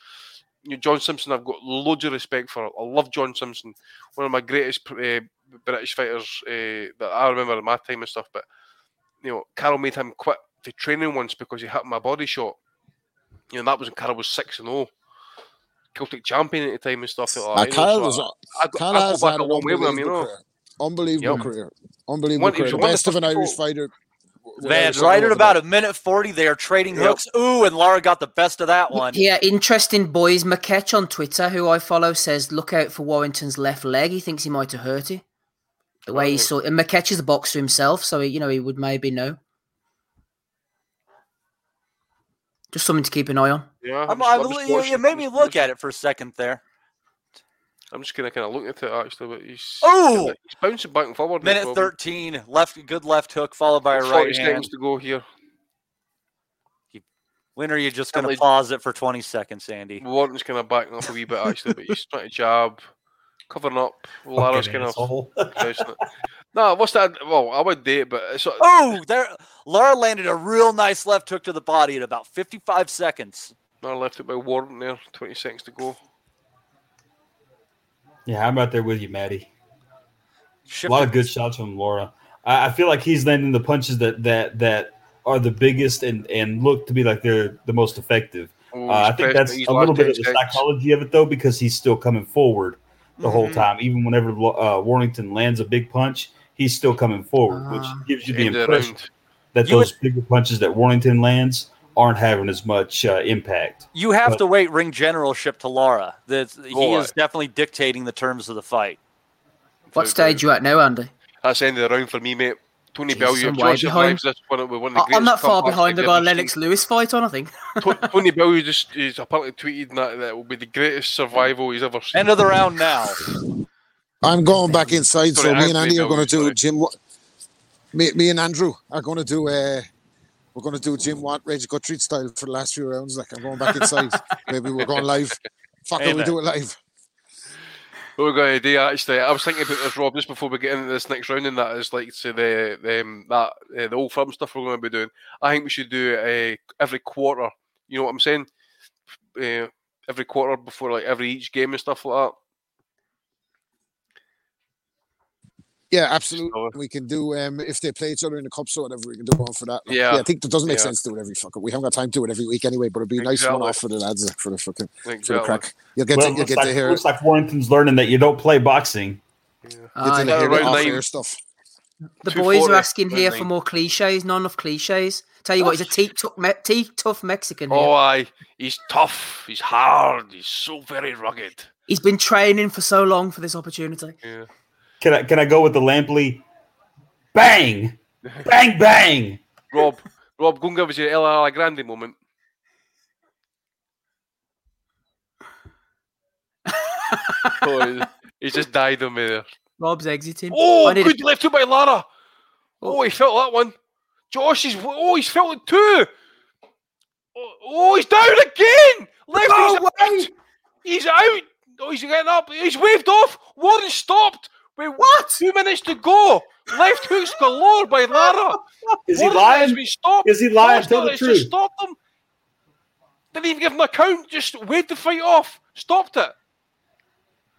You know, John Simpson, I've got loads of respect for. I love John Simpson, one of my greatest uh, British fighters uh, that I remember in my time and stuff. But you know, Carl made him quit the training once because he hit my body shot. You know, that was when Carl was six and zero. Oh. Celtic champion at the time and stuff like that.
Was, so I, I, I, go back a long way with him, you know. Career. Unbelievable yep. career. Unbelievable one, career. The best of an Irish fighter.
Man, right at about a minute 40, they are trading yep. hooks. Ooh, and Lara got the best of that one.
Yeah, interesting boys. McKetch on Twitter, who I follow, says, look out for Warrington's left leg. He thinks he might have hurt it. The way he saw and McKetch is a boxer himself, so he, you know he would maybe know. Just something to keep an eye on.
Yeah,
I'm, I'm, I'm you, you made me look at it for a second there.
I'm just gonna kind of look at it actually, but he's
oh
he's bouncing back and forward.
Minute no thirteen, left, good left hook followed by a right
hand. to go here.
When are you just gonna like, pause it for twenty seconds, Andy?
Warren's kind of backing up a wee bit actually, but he's trying to jab, covering up. Lara's kind of. no, what's that? Well, I would date, but it's,
oh, there, Lara landed a real nice left hook to the body at about fifty-five seconds.
Lara left it by Warren there, twenty seconds to go.
Yeah, I'm right there with you, Matty. A lot of good shots from Lara. I, I, feel like he's landing the punches that that that are the biggest and and look to be like they're the most effective. Uh, I think that's a little bit of the psychology of it though, because he's still coming forward the mm-hmm. whole time. Even whenever uh, Warrington lands a big punch, he's still coming forward, which ah. gives you the impression that those would, bigger punches that Warrington lands aren't having as much uh, impact.
You have but, to wait ring generalship to Lara. That he is definitely dictating the terms of the fight.
What stage you at now, Andy?
That's the end of the round for me, mate. Tony Bellew, behind. This one, one
of I'm not far behind. I got Lennox Lewis fight on, I think.
Tony Bellew just is apparently tweeted that that will be the greatest survival he's ever seen.
End of the round now.
I'm going back inside, sorry, so me and Andy are going to do Jim. Me, me and Andrew are going to do a. Uh, we're going to do Jim Watt, Reg Gutteridge style for the last few rounds. Like I'm going back inside. Maybe we're going live. Fuck it, we do it live.
What we're going to do actually, I was thinking about this, Rob, just before we get into this next round, and that is like to the, the um, that uh, the old firm stuff we're going to be doing. I think we should do uh, every quarter. You know what I'm saying? Uh, every quarter before like every each game and stuff like that.
Yeah, absolutely. We can do um if they play each other in the cups or whatever, we can do one for that. Yeah, yeah I think it doesn't make yeah. sense to do it every fucking. We haven't got time to do it every week anyway, but it'd be a nice one off for the lads for the fucking exactly. for the crack. You'll get well, to, you'll get
like,
to hear.
Looks like Warrington's learning that you don't play boxing.
Yeah. Uh, get to hear the stuff.
The boys are asking here for more cliches, not enough cliches. Tell you what, he's a teeth tough, me- teeth tough Mexican. Here.
Oh, aye, he's tough. He's hard. He's so very rugged.
He's been training for so long for this opportunity.
Yeah.
Can I can I go with the Lampley Bang! Bang, bang!
Rob, Rob, go and give us your El Grande moment. oh, he's just died on me there.
Rob's exiting.
Oh, good left hook by Lara. Oh. he felt that one. Josh is. Oh, he's felt it too. Oh, oh he's down again. Left. No he's, out. he's out. Oh, he's getting up. He's waved off. Warren stopped. Wait, what? Two minutes to go. Left hooks galore by Lara.
Is he lying? Is he lying? Tell the truth.
Stop them. Didn't even give him a count. Just waved the fight off. Stopped it.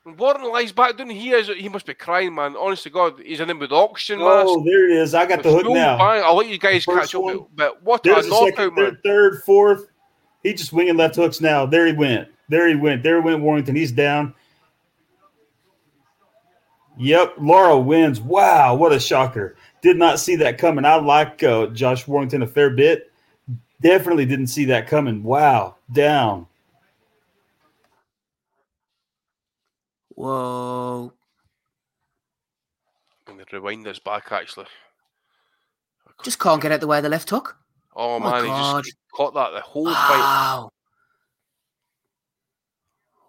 And Warren lies back down. He is. He must be crying, man. Honest to God, he's in with oxygen mask.
Oh, there it is. I got the hook now.
Bang. I'll let you guys First catch one. up. But what There's a knockout, second, man!
Third, fourth. He just winging left hooks now. There he went. There he went. There went Warrington. He's down. Yep, Lara wins. Wow, what a shocker. Did not see that coming. I like uh, Josh Warrington a fair bit. Definitely didn't see that coming. Wow, down.
Whoa.
Let me rewind this back actually.
Just can't get out the way of the left hook.
Oh, oh man, he just caught that the whole wow.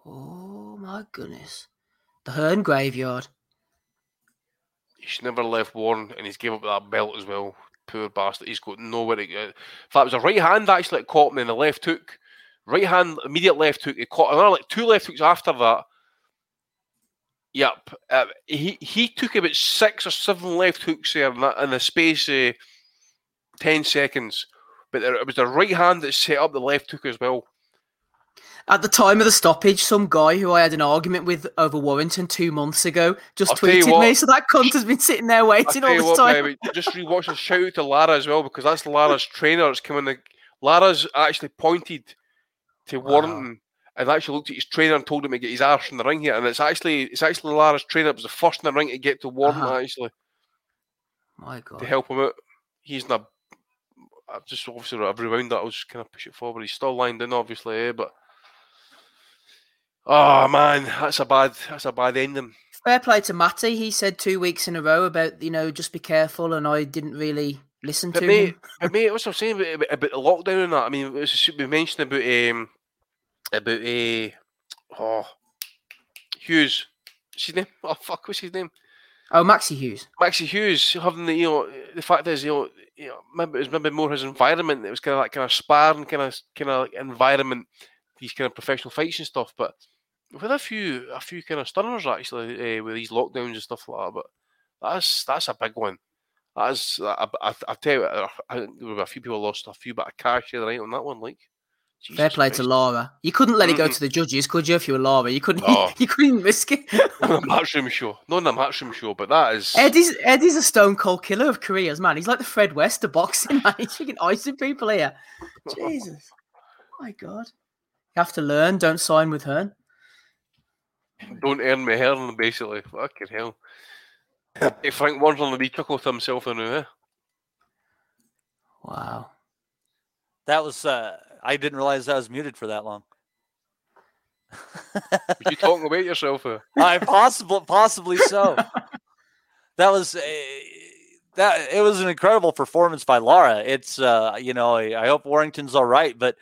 fight.
Oh, my goodness. The Hearn graveyard.
He's never left Warren, and he's gave up that belt as well. Poor bastard. He's got nowhere to go. In fact, it was a right hand actually that caught him in the left hook. Right hand, immediate left hook. He caught another like two left hooks after that. Yep. Uh, he he took about six or seven left hooks there in, that, in the space of 10 seconds. But there, it was the right hand that set up the left hook as well.
At the time of the stoppage, some guy who I had an argument with over Warrington two months ago just
I'll
tweeted
what.
me. So that cunt has been sitting there waiting all this
what,
time.
just rewatch and shout out to Lara as well because that's Lara's trainer that's coming. The, Lara's actually pointed to
Wow.
Warrington and actually looked at his trainer and told him to get his arse in the ring here. And it's actually it's actually Lara's trainer. It was the first in the ring to get to Warrington
Uh-huh.
actually
My God, to
help him out. He's in a I've just obviously I've rewound that. I was just kind of push it forward. He's still lined in, obviously, eh? but oh man, that's a bad that's a bad ending.
Fair play to Matty. He said two weeks in a row about, you know, just be careful. And I didn't really listen
But
to
mate,
him.
but mate, what's I'm saying about, about, about the lockdown and that? I mean, it was, we mentioned about um about uh, oh Hughes. What's his name? Oh fuck, what's his name?
Oh, Maxi Hughes.
Maxi Hughes having the you know the fact is you know you know maybe it was maybe more his environment. It was kind of like kind of sparring kind of kind of environment, these kind of professional fights and stuff. But we've had a few a few kind of stunners actually uh, with these lockdowns and stuff like that. But that's that's a big one. That's I, I, I tell you, I, I think there were a few people lost a few bit of cash the other night on that one. Like
Fair
Jesus
play to Lara. You couldn't let it go to the judges, could you? If you were Lara, you couldn't.
No.
you couldn't risk it.
on a matchroom show, not on a matchroom show, but that is
Eddie's Eddie's a stone cold killer of careers, man. He's like the Fred West of boxing, man. He's freaking icing people here. Jesus, my God. You have to learn. Don't sign with Hearn.
Don't earn me hair, basically. Fucking hell. Hey, Frank Warren's on the wee chuckle to himself now, eh?
Wow.
That was uh I didn't realize I was muted for that long.
Were you talking about yourself? Uh?
I possibly, possibly so. That was a, that it was an incredible performance by Lara. It's uh you know I, I hope Warrington's all right, but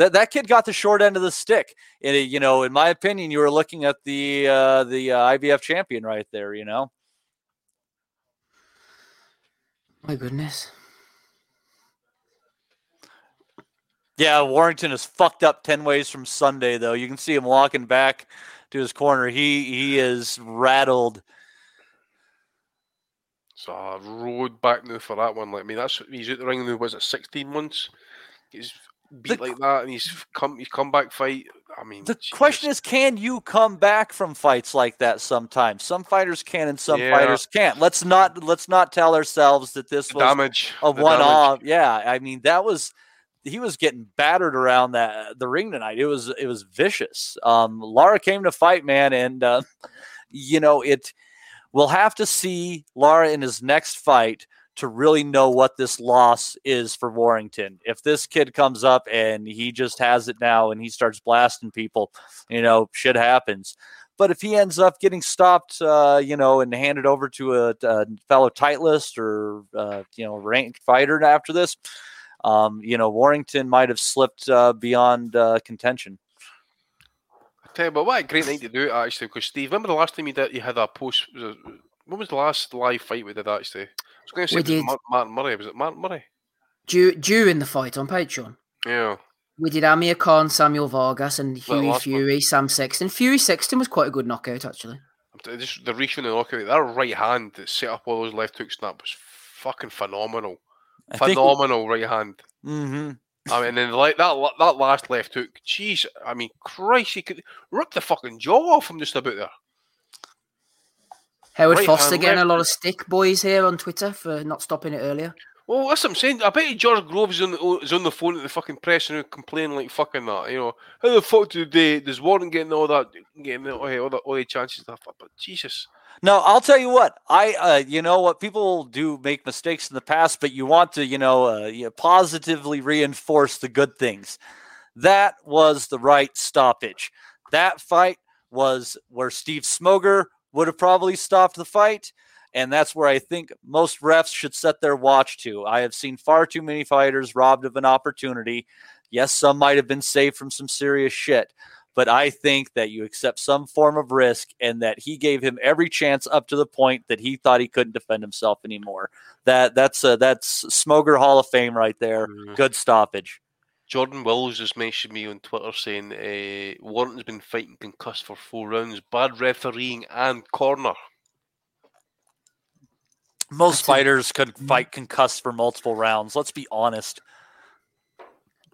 that that kid got the short end of the stick. And it, you know, in my opinion, you were looking at the uh, the uh, IBF champion right there. You know,
My goodness.
yeah, Warrington is fucked up ten ways from Sunday though. You can see him walking back to his corner. He he is rattled.
So I rode back now for that one. Like, I mean, that's he's out the ring now. Was it sixteen months? He's beat
The
like that, and he's come. He's comeback fight. I mean,
The question is, can you come back from fights like that sometimes? Some fighters can and some
Yeah.
fighters can't. Let's not let's not tell ourselves that this
the
was
damage.
a
the
one
damage.
off. Yeah, I mean that was he was getting battered around that the ring tonight. It was it was vicious. Um, Lara came to fight, man, and uh, you know it. We'll have to see Lara in his next fight to really know what this loss is for Warrington. If this kid comes up and he just has it now and he starts blasting people, you know, shit happens. But if he ends up getting stopped, uh, you know, and handed over to a, a fellow Titleist or uh, you know ranked fighter after this, um, you know, Warrington might have slipped uh, beyond uh, contention.
I tell you, but what a great night to do it actually. Because Steve, remember the last time you did, you had a post. It, when was the last live fight we did actually? I was going to say
We did.
Martin Murray. Was it Martin Murray?
Dur- during the fight on Patreon,
Yeah.
we did Amir Khan, Samuel Vargas, and Hughie
last one.
Fury, Sam Sexton. Fury Sexton was quite a good knockout, actually.
Just the reach and the knockout. That right hand that set up all those left hooks. and That was fucking phenomenal.
I think-
Phenomenal right hand.
Mhm.
I mean, then like that that last left hook. Jeez, I mean, Christ, he could rip the fucking jaw off him just about there.
Howard
Right
Foster
hand,
getting a lot of stick boys here on Twitter for not stopping it earlier.
Well, that's what I'm saying. I bet you George Groves is on the, is on the phone at the fucking press and complaining like fucking that. You know, how the fuck do they, does Warren getting all that, getting all, all, the, all the chances and stuff? But Jesus,
No, I'll tell you what. I, uh, you know what, people do make mistakes in the past, but you want to, you know, uh, you know, positively reinforce the good things. That was the right stoppage. That fight was where Steve Smoger would have probably stopped the fight. And that's where I think most refs should set their watch to. I have seen far too many fighters robbed of an opportunity. Yes, some might have been saved from some serious shit, but I think that you accept some form of risk and that he gave him every chance up to the point that he thought he couldn't defend himself anymore. That that's uh, that's Smoger Hall of Fame right there.
Mhm.
Good stoppage.
Jordan Wills has mentioned me on Twitter saying uh, Warren's been fighting concussed for four rounds, bad refereeing and corner.
Most
That's a-
fighters could fight concussed for multiple rounds. Let's be honest.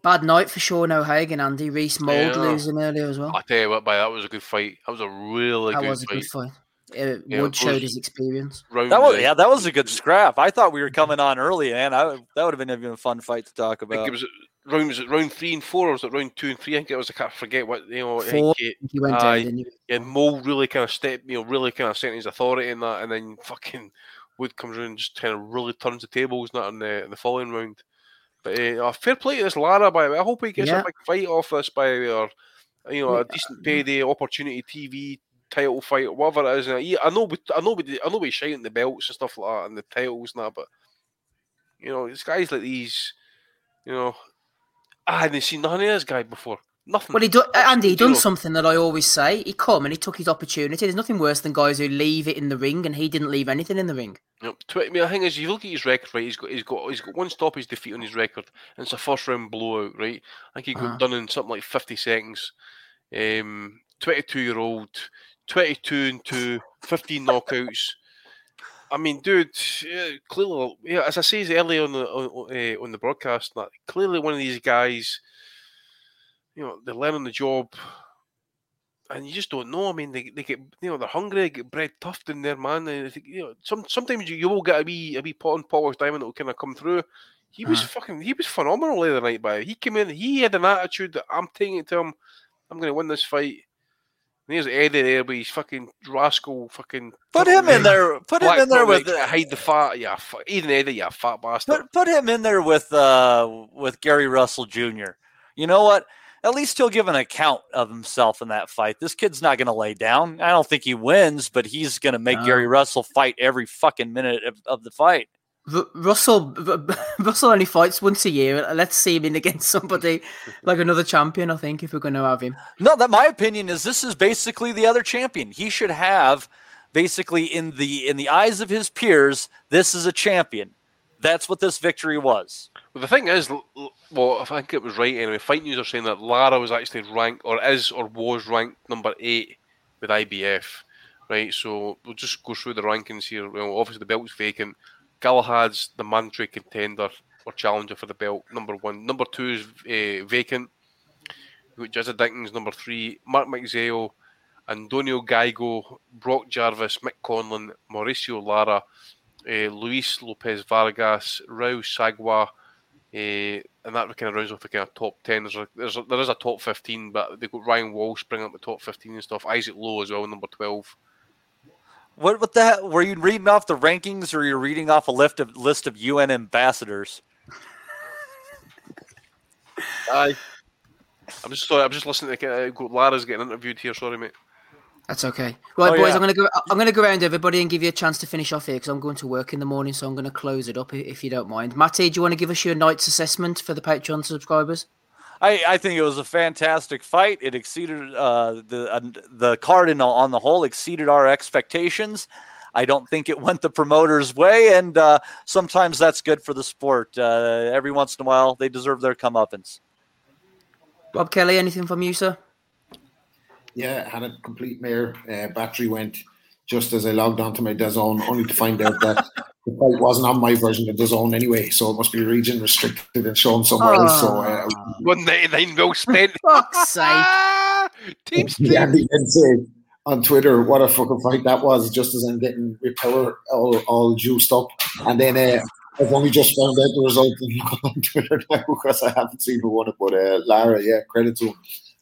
Bad night for Sean O'Hagan, Andy. Reece Mould
Yeah.
losing earlier as well.
I tell you what, by that was a good fight. That was a really
that
good
was a
fight.
good fight. Uh,
Yeah,
Wood showed his experience.
Round,
That was yeah, that was a good scrap. I thought we were coming on early, man. I that would have been even a fun fight to talk
I think
about.
it was round was it round three and four, or was it round two and three? I think it was. I can't forget what you know.
Four.
it-
He went
Aye.
down, didn't
yeah, Mo really kind of stepped, you know, really kind of sent his authority in that, and then fucking Wood comes around and just kind of really turns the tables not in the in the following round. But uh, fair play to this Lara, by the way. I hope he gets
Yeah.
a big fight off this, by the way, or you know, a decent payday, opportunity, TV title fight, whatever it is. And I, I know, we, I know, we, I know, we shouting the belts and stuff like that, and the titles and that, but you know, it's guys like these, you know, I hadn't seen nothing of this guy before. Nothing.
Well, he do, Andy, he done
zero.
something that I always say. He come and he took his opportunity. There's nothing worse than guys who leave it in the ring, and he didn't leave anything in the ring.
Yep. Tw- I mean, the thing is, you look at his record, right? He's got, he's got, he's got one stoppage defeat on his record, and it's a first round blowout, right? I think he got
Uh-huh.
done in something like fifty seconds. Um, twenty-two year old, twenty-two and two, 15 knockouts. I mean, dude, yeah, clearly, yeah, as I said earlier on the on, uh, on the broadcast, that clearly one of these guys, you know, they're learning the job, and you just don't know. I mean, they, they get you know they're hungry, they get bred tough in there, man. And I think, you know, some sometimes you, you will get a wee a wee pot and polished diamond that will kind of come through. He was
Uh-huh.
fucking he was phenomenal the other night. By he came in, he had an attitude that I'm taking it to him. I'm going to win this fight. And here's Eddie there with his fucking rascal, fucking
Put him in there. Put him in there with
next hide the fat. Yeah, fu- Eden Eddie, yeah, fat bastard.
put put him in there with uh with Gary Russell Jr. You know what? At least he'll give an account of himself in that fight. This kid's not going to lay down. I don't think he wins, but he's going to make
No.
Gary Russell fight every fucking minute of, of the fight.
R- Russell Russell only fights once a year. Let's see him in against somebody like another champion. I think if we're going to have him.
No, that my opinion is this is basically the other champion. He should have basically in the in the eyes of his peers, this is a champion. That's what this victory was.
Well, the thing is, l- l- well, I think it was right anyway. Fight News are saying that Lara was actually ranked, or is, or was ranked number eight with IBF, right? So we'll just go through the rankings here. Well, obviously the belt's vacant. Galahad's the mandatory contender or challenger for the belt, number one. Number two is uh, vacant. which is a Dickens, number three. Mark McZale, Antonio Gaigo, Brock Jarvis, Mick Conlan, Mauricio Lara, uh, Luis Lopez Vargas, Raul Sagua, uh, and that kind of rounds off the kind of top 10. There's a, there's a, there is a top 15, but they've got Ryan Walsh bringing up the top 15 and stuff. Isaac Lowe as well, number 12.
What what the hell? Were you reading off the rankings or you're reading off a list of list of UN ambassadors?
Aye. I'm just sorry. I'm just listening to uh, Lara's getting interviewed here. Sorry, mate.
That's okay. Right,
Oh,
boys.
yeah.
I'm gonna go. I'm gonna go around everybody and give you a chance to finish off here because I'm going to work in the morning, so I'm going to close it up i- if you don't mind. Matty, do you want to give us your night's assessment for the Patreon subscribers?
I, I think it was a fantastic fight. It exceeded uh, the uh, the card in, on the whole exceeded our expectations. I don't think it went the promoter's way, and uh, sometimes that's good for the sport. Uh, every once in a while, they deserve their comeuppance.
Bob Kelly, anything from you, sir?
Yeah, had a complete mare. Uh, battery went just as I logged onto my DAZN, only to find out that the fight wasn't on my version of DAZN anyway, so it must be region restricted and shown somewhere else. So uh,
Ah,
199 well spent.
fuck's sake!
Ah, Team
yeah, Andy did say on Twitter what a fucking fight that was. Just as I'm getting power all, all juiced up, and then uh, I've only just found out the result on Twitter now because I haven't seen who won it. But uh, Lara, yeah, credit to him.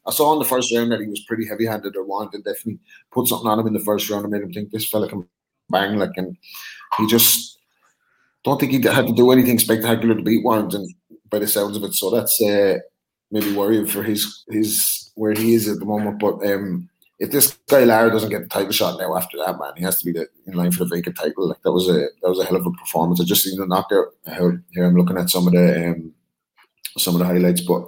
I saw in the first round that he was pretty heavy-handed or wanted. Definitely put something on him in the first round and made him think this fella can bang. Like, and he just don't think he had to do anything spectacular to beat Warrington by the sounds of it. So that's uh, maybe worrying for his his where he is at the moment. But um, if this guy Lara doesn't get the title shot now after that, man, he has to be the, in line for the vacant title. Like that was a that was a hell of a performance. I just seen the knockout. Here I'm looking at some of the um, some of the highlights, but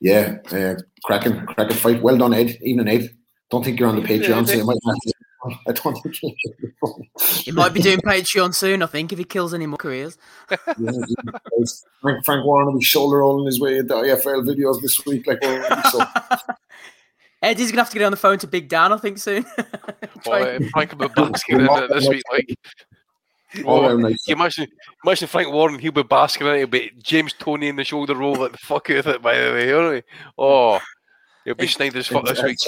yeah, uh, cracking, cracking fight. Well done, Ed. Even Ed. Don't think you're on the Patreon, so you might have to. I don't think
He might be doing Patreon soon, I think, if he kills any more careers.
yeah, Frank, Frank Warren will be shoulder rolling his way into IFL videos this week. Like, already, so
Eddie's gonna have to get on the phone to Big Dan, I think, soon.
Well,
Try-
Frank about basking in it this week, like.
all
Oh,
nice.
you imagine, imagine Frank Warren, he'll be basking in it, he'll be James Toney in the shoulder roll like the fuck out of it, by the way, won't he? Oh, he'll be Snyder's fuck this week.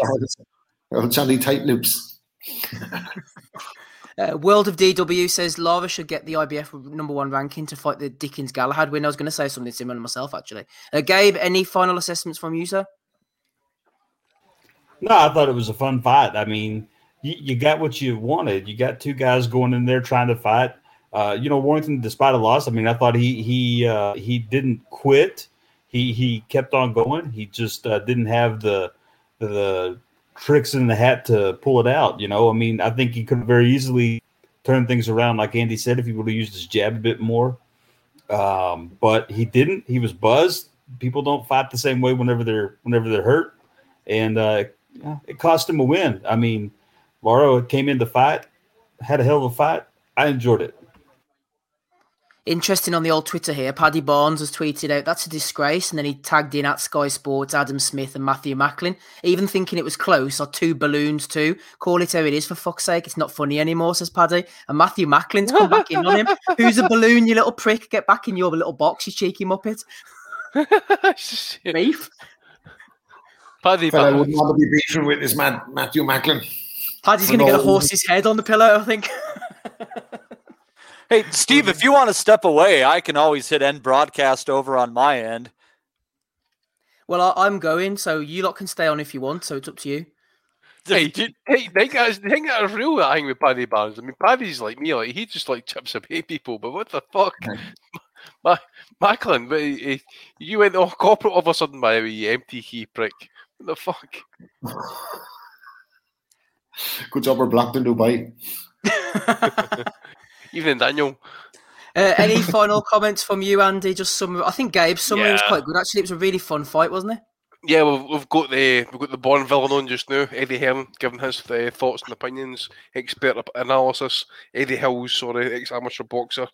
Oh, Johnny Tight Lips.
Uh, World of DW says Lara should get the IBF number one ranking to fight the Dickens Galahad win. I was going to say something similar myself, actually. Uh, Gabe, any final assessments from you, sir?
No, I thought it was a fun fight. I mean, you, you got what you wanted. You got two guys going in there trying to fight. Uh, you know, Warrington, despite a loss, I mean, I thought he he uh, he didn't quit. He he kept on going. He just uh, didn't have the the tricks in the hat to pull it out. You know, I mean, I think he could very easily turn things around, like Andy said, if he would have used his jab a bit more. Um, but he didn't. He was buzzed. People don't fight the same way whenever they're whenever they're hurt, and uh, it cost him a win. I mean, Lara came in to fight, had a hell of a fight. I enjoyed it.
Interesting on the old Twitter here. Paddy Barnes has tweeted out, that's a disgrace. And then he tagged in at Sky Sports, Adam Smith and Matthew Macklin. Even thinking it was close, or two balloons too. Call it how it is, for fuck's sake. It's not funny anymore, says Paddy. And Matthew Macklin's come back in on him. Who's a balloon, you little prick? Get back in your little box, you cheeky muppet. Beef.
Paddy,
Fella
Ba-
would not be beefing with this man, Matthew Macklin.
Paddy's going to get a horse's head on the pillow, I think.
Hey, Steve, if you want to step away, I can always hit end broadcast over on my end.
well, I, I'm going, so you lot can stay on if you want, so it's up to you.
hey, did, hey, the thing is, the thing that is real that thing with Paddy Barnes. I mean, Paddy's like me, like he just like chips away people. But what the fuck, hmm. Ma- Macklin? But he, he- you went all corporate all of a sudden by a wee empty key prick. What the fuck?
Good job we're blocked in Dubai.
Even Daniel.
Uh, any final comments from you, Andy? Just some. I think Gabe's summary was quite good. Actually, it was a really fun fight, wasn't it?
Yeah, we've, we've got the we've got the Born villain on just now. Eddie Hearn giving his uh, thoughts and opinions, expert analysis. Eddie Hills, sorry, ex amateur boxer.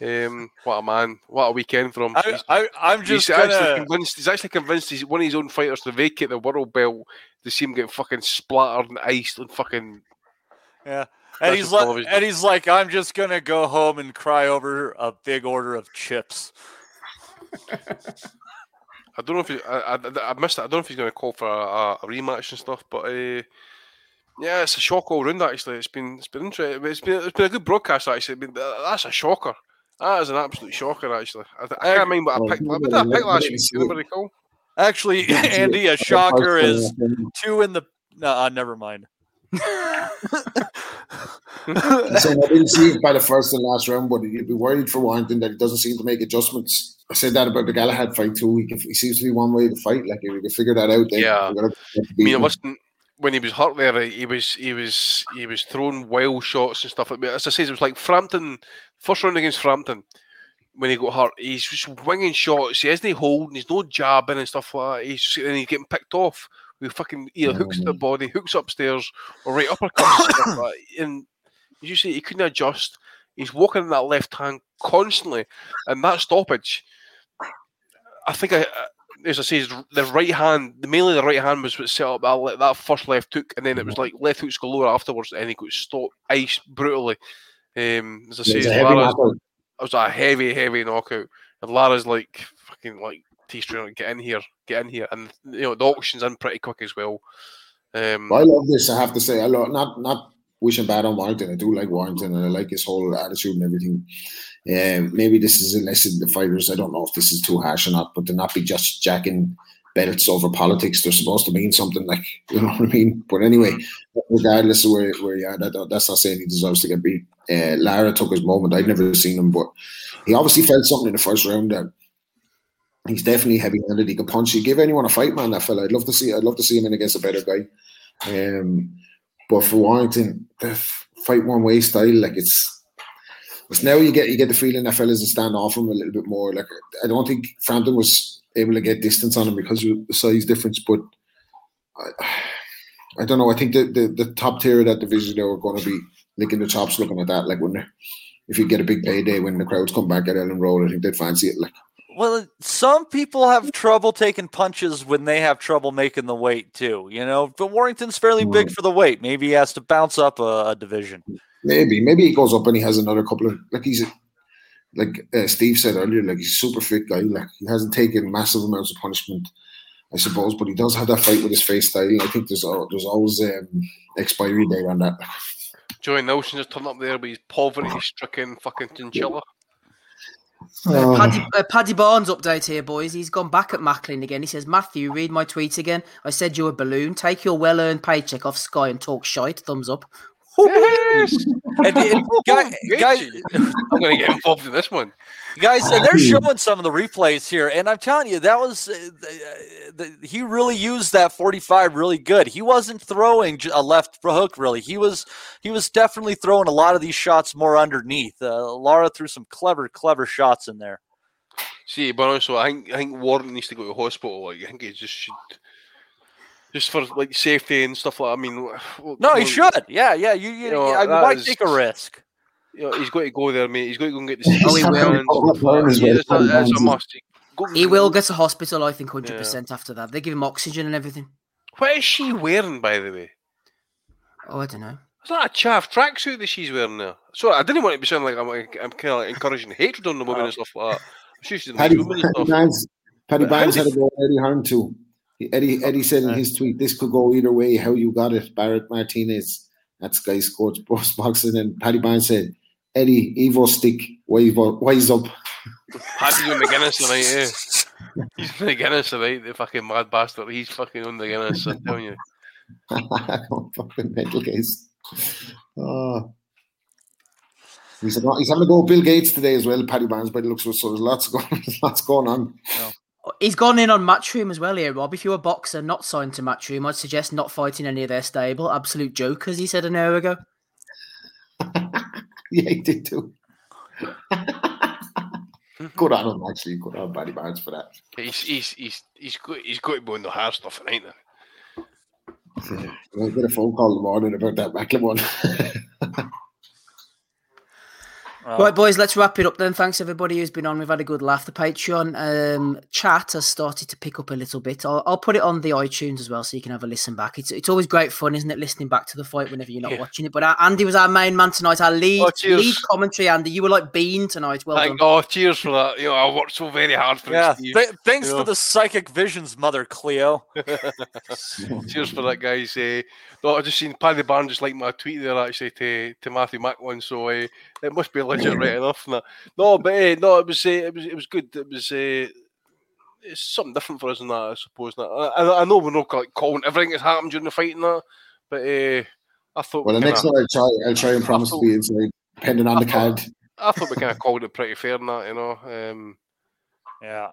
Um, what a man! What a weekend from. him.
I,
He's-
I, I'm just
he's actually
gonna.
convinced. He's actually convinced he's one of his own fighters to vacate the world belt. To see him get fucking splattered and iced and fucking.
Yeah.
That's
And he's like,
television-
and he's like, I'm just gonna go home and cry over a big order of chips.
I don't know if he, I, I, I missed it. I don't know if he's going to call for a, a rematch and stuff, but uh, yeah, it's a shock all round. Actually, it's been it's been interesting. It's been it's been a good broadcast. Actually, It's been, that's a shocker. That is an absolute shocker. Actually, I, th- I can't remember what I picked. What did I pick last week? Do you remember recall?
Actually, Andy, a shocker is two in the. No, uh, never mind.
So I didn't see it by the first and last round, but you'd be worried for Warrington that he doesn't seem to make adjustments. I said that about the Galahad fight too. He, can, he seems to be one way to fight. Like if we can figure that out, then
Yeah.
gonna
I mean,
it
wasn't when he was hurt there, he was he was he was throwing wild shots and stuff like that. As I said, it was like Frampton first round against Frampton when he got hurt. He's just winging shots. He isn't holding. He's no jabbing and stuff like that. He's just, and he's getting picked off with fucking either hooks the body, hooks upstairs, or right uppercuts. and like. And as you say, he couldn't adjust. He's walking in that left hand constantly, and that stoppage. I think I, as I say, the right hand, mainly the right hand was what set up that, that first left hook, and then it was like left hooks galore afterwards, and he got stopped, ice brutally. Um, as I say,
heavy
Lara's, it was a heavy, heavy knockout, and Lara's like fucking like like, get in here, get in here, and you know the auction's in pretty quick as well. Um,
I love this. I have to say, I love not not wishing bad on Warrington. I do like Warrington, and I like his whole attitude and everything. Um, maybe this is a lesson to fighters. I don't know if this is too harsh or not, but to not be just jacking belts over politics. They're supposed to mean something, like you know what I mean. But anyway, regardless of where, where you are, that, that's not saying he deserves to get beat. Uh, Lara took his moment. I'd never seen him, but he obviously felt something in the first round that he's definitely heavy-handed. He can punch. He give anyone a fight, man. That fella. I'd love to see. I'd love to see him in against a better guy. Um, but for Warrington, the fight one way style, like it's it's now you get you get the feeling that fellas will stand off him a little bit more. Like I don't think Frampton was able to get distance on him because of the size difference. But I, I don't know. I think the, the, the top tier of that division they were going to be licking the chops looking at that. Like when they, if you get a big payday when the crowds come back at Elland Road, I think they'd fancy it. Like
Well, some people have trouble taking punches when they have trouble making the weight too. You know, but Warrington's fairly big for the weight. Maybe he has to bounce up a, a division.
maybe maybe he goes up and he has another couple of like he's like uh, Steve said earlier, like he's a super fit guy. Like he hasn't taken massive amounts of punishment, I suppose, but he does have that fight with his face style. I think there's al- there's always um, expiry date on that.
Joey Nelson just turned up there with his poverty-stricken fucking chinchilla.
Oh.
Paddy, uh, Paddy Barnes update here, boys. He's gone back at Macklin again. He says, Matthew, read my tweet again. I said you're a balloon. Take your well earned paycheck off Sky and talk shite. Thumbs up.
Yes.
And, and guy,
Great
guy,
shit. I'm going to get involved in this one.
guys, and they're showing some of the replays here, and I'm telling you, that was uh, the, the, he really used that 45 really good. He wasn't throwing a left hook really. He was he was definitely throwing a lot of these shots more underneath. Uh, Lara threw some clever, clever shots in there.
See, but also, I think I think Warren needs to go to hospital. Like, I think he just should, just for like safety and stuff like. I mean, well,
No, he
on,
should. Yeah, yeah. You, you,
You know,
I mean, why
is-
take a risk?
You know, he's got to go there, mate. He's got to go and get the.
Oh, he
CT
will.
scans. Yeah, that's a, must. Go-
He will get to hospital, I think, 100% after that. They give him oxygen and everything.
What is she wearing, by the way?
Oh, I don't know.
Is that a chaff tracksuit that she's wearing there? So I didn't want it to be sounding like I'm, like, I'm kind of like encouraging hatred on the women uh, and stuff like that. I'm sure she's a nice
Paddy, Paddy
stuff.
Barnes, Paddy
But
had
did-
to go with Eddie Hearn too. Eddie Eddie said in his tweet, "This could go either way. How you got it, Barrett Martinez at Sky Sports Post Boxing." And Paddy Barnes said, "Eddie, Evo stick, wise, wise up."
Paddy's on the Guinness tonight, eh? He's on the Guinness tonight, the fucking mad bastard. He's fucking on the Guinness, I'm telling you.
fucking mental case. Oh. He's, he's having to go Bill Gates today as well, Paddy Barnes, but it looks of. So there's lots going, there's lots going on.
He's gone in on Matchroom as well here, Rob. If you're a boxer not signed to Matchroom, I'd suggest not fighting any of their stable. Absolute jokers, he said an hour ago.
Yeah, he did too. Good on him, actually. Good on Paddy Barnes for that.
He's he's he's he's got he's got to be on the hard stuff tonight. Then.
I got a phone call in the morning about that Macklin one.
Uh,
Right, boys, let's wrap it up then. Thanks everybody who's been on. We've had a good laugh. The Patreon um, chat has started to pick up a little bit. I'll, I'll put it on the iTunes as well, so you can have a listen back. It's it's always great fun, isn't it? Listening back to the fight whenever you're not
Yeah.
watching it. But uh, Andy was our main man tonight. Our lead
Oh,
lead commentary, Andy. You were like Bean tonight. Well
Thank
done.
oh, cheers for that. You know, I worked so very hard for
yeah.
it,
Th- thanks
Yeah.
for the psychic visions, Mother Cleo.
Cheers for that, guys. Uh, no, I just seen Paddy Barnes just like my tweet there actually to, to Matthew Macklin, so uh, it must be legit right enough. and that. No, but uh, no, it was uh, it was it was good. It was uh, it's something different for us in that, I suppose. that. I, I- I know we're not like calling everything that's happened during the fight and that, but uh, I thought
well,
we
the next
kinda,
one I'll try, I'll try and promise to be inside, depending on the card.
I thought we kind of called it pretty fair and that, you know. Um,
Yeah.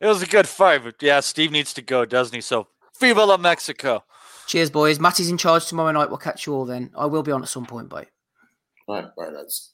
It was a good fight, but yeah, Steve needs to go, doesn't he? So, Viva la Mexico.
Cheers, boys. Matty's in charge tomorrow night. We'll catch you all then. I will be on at some point, bye.
Right, right, lads.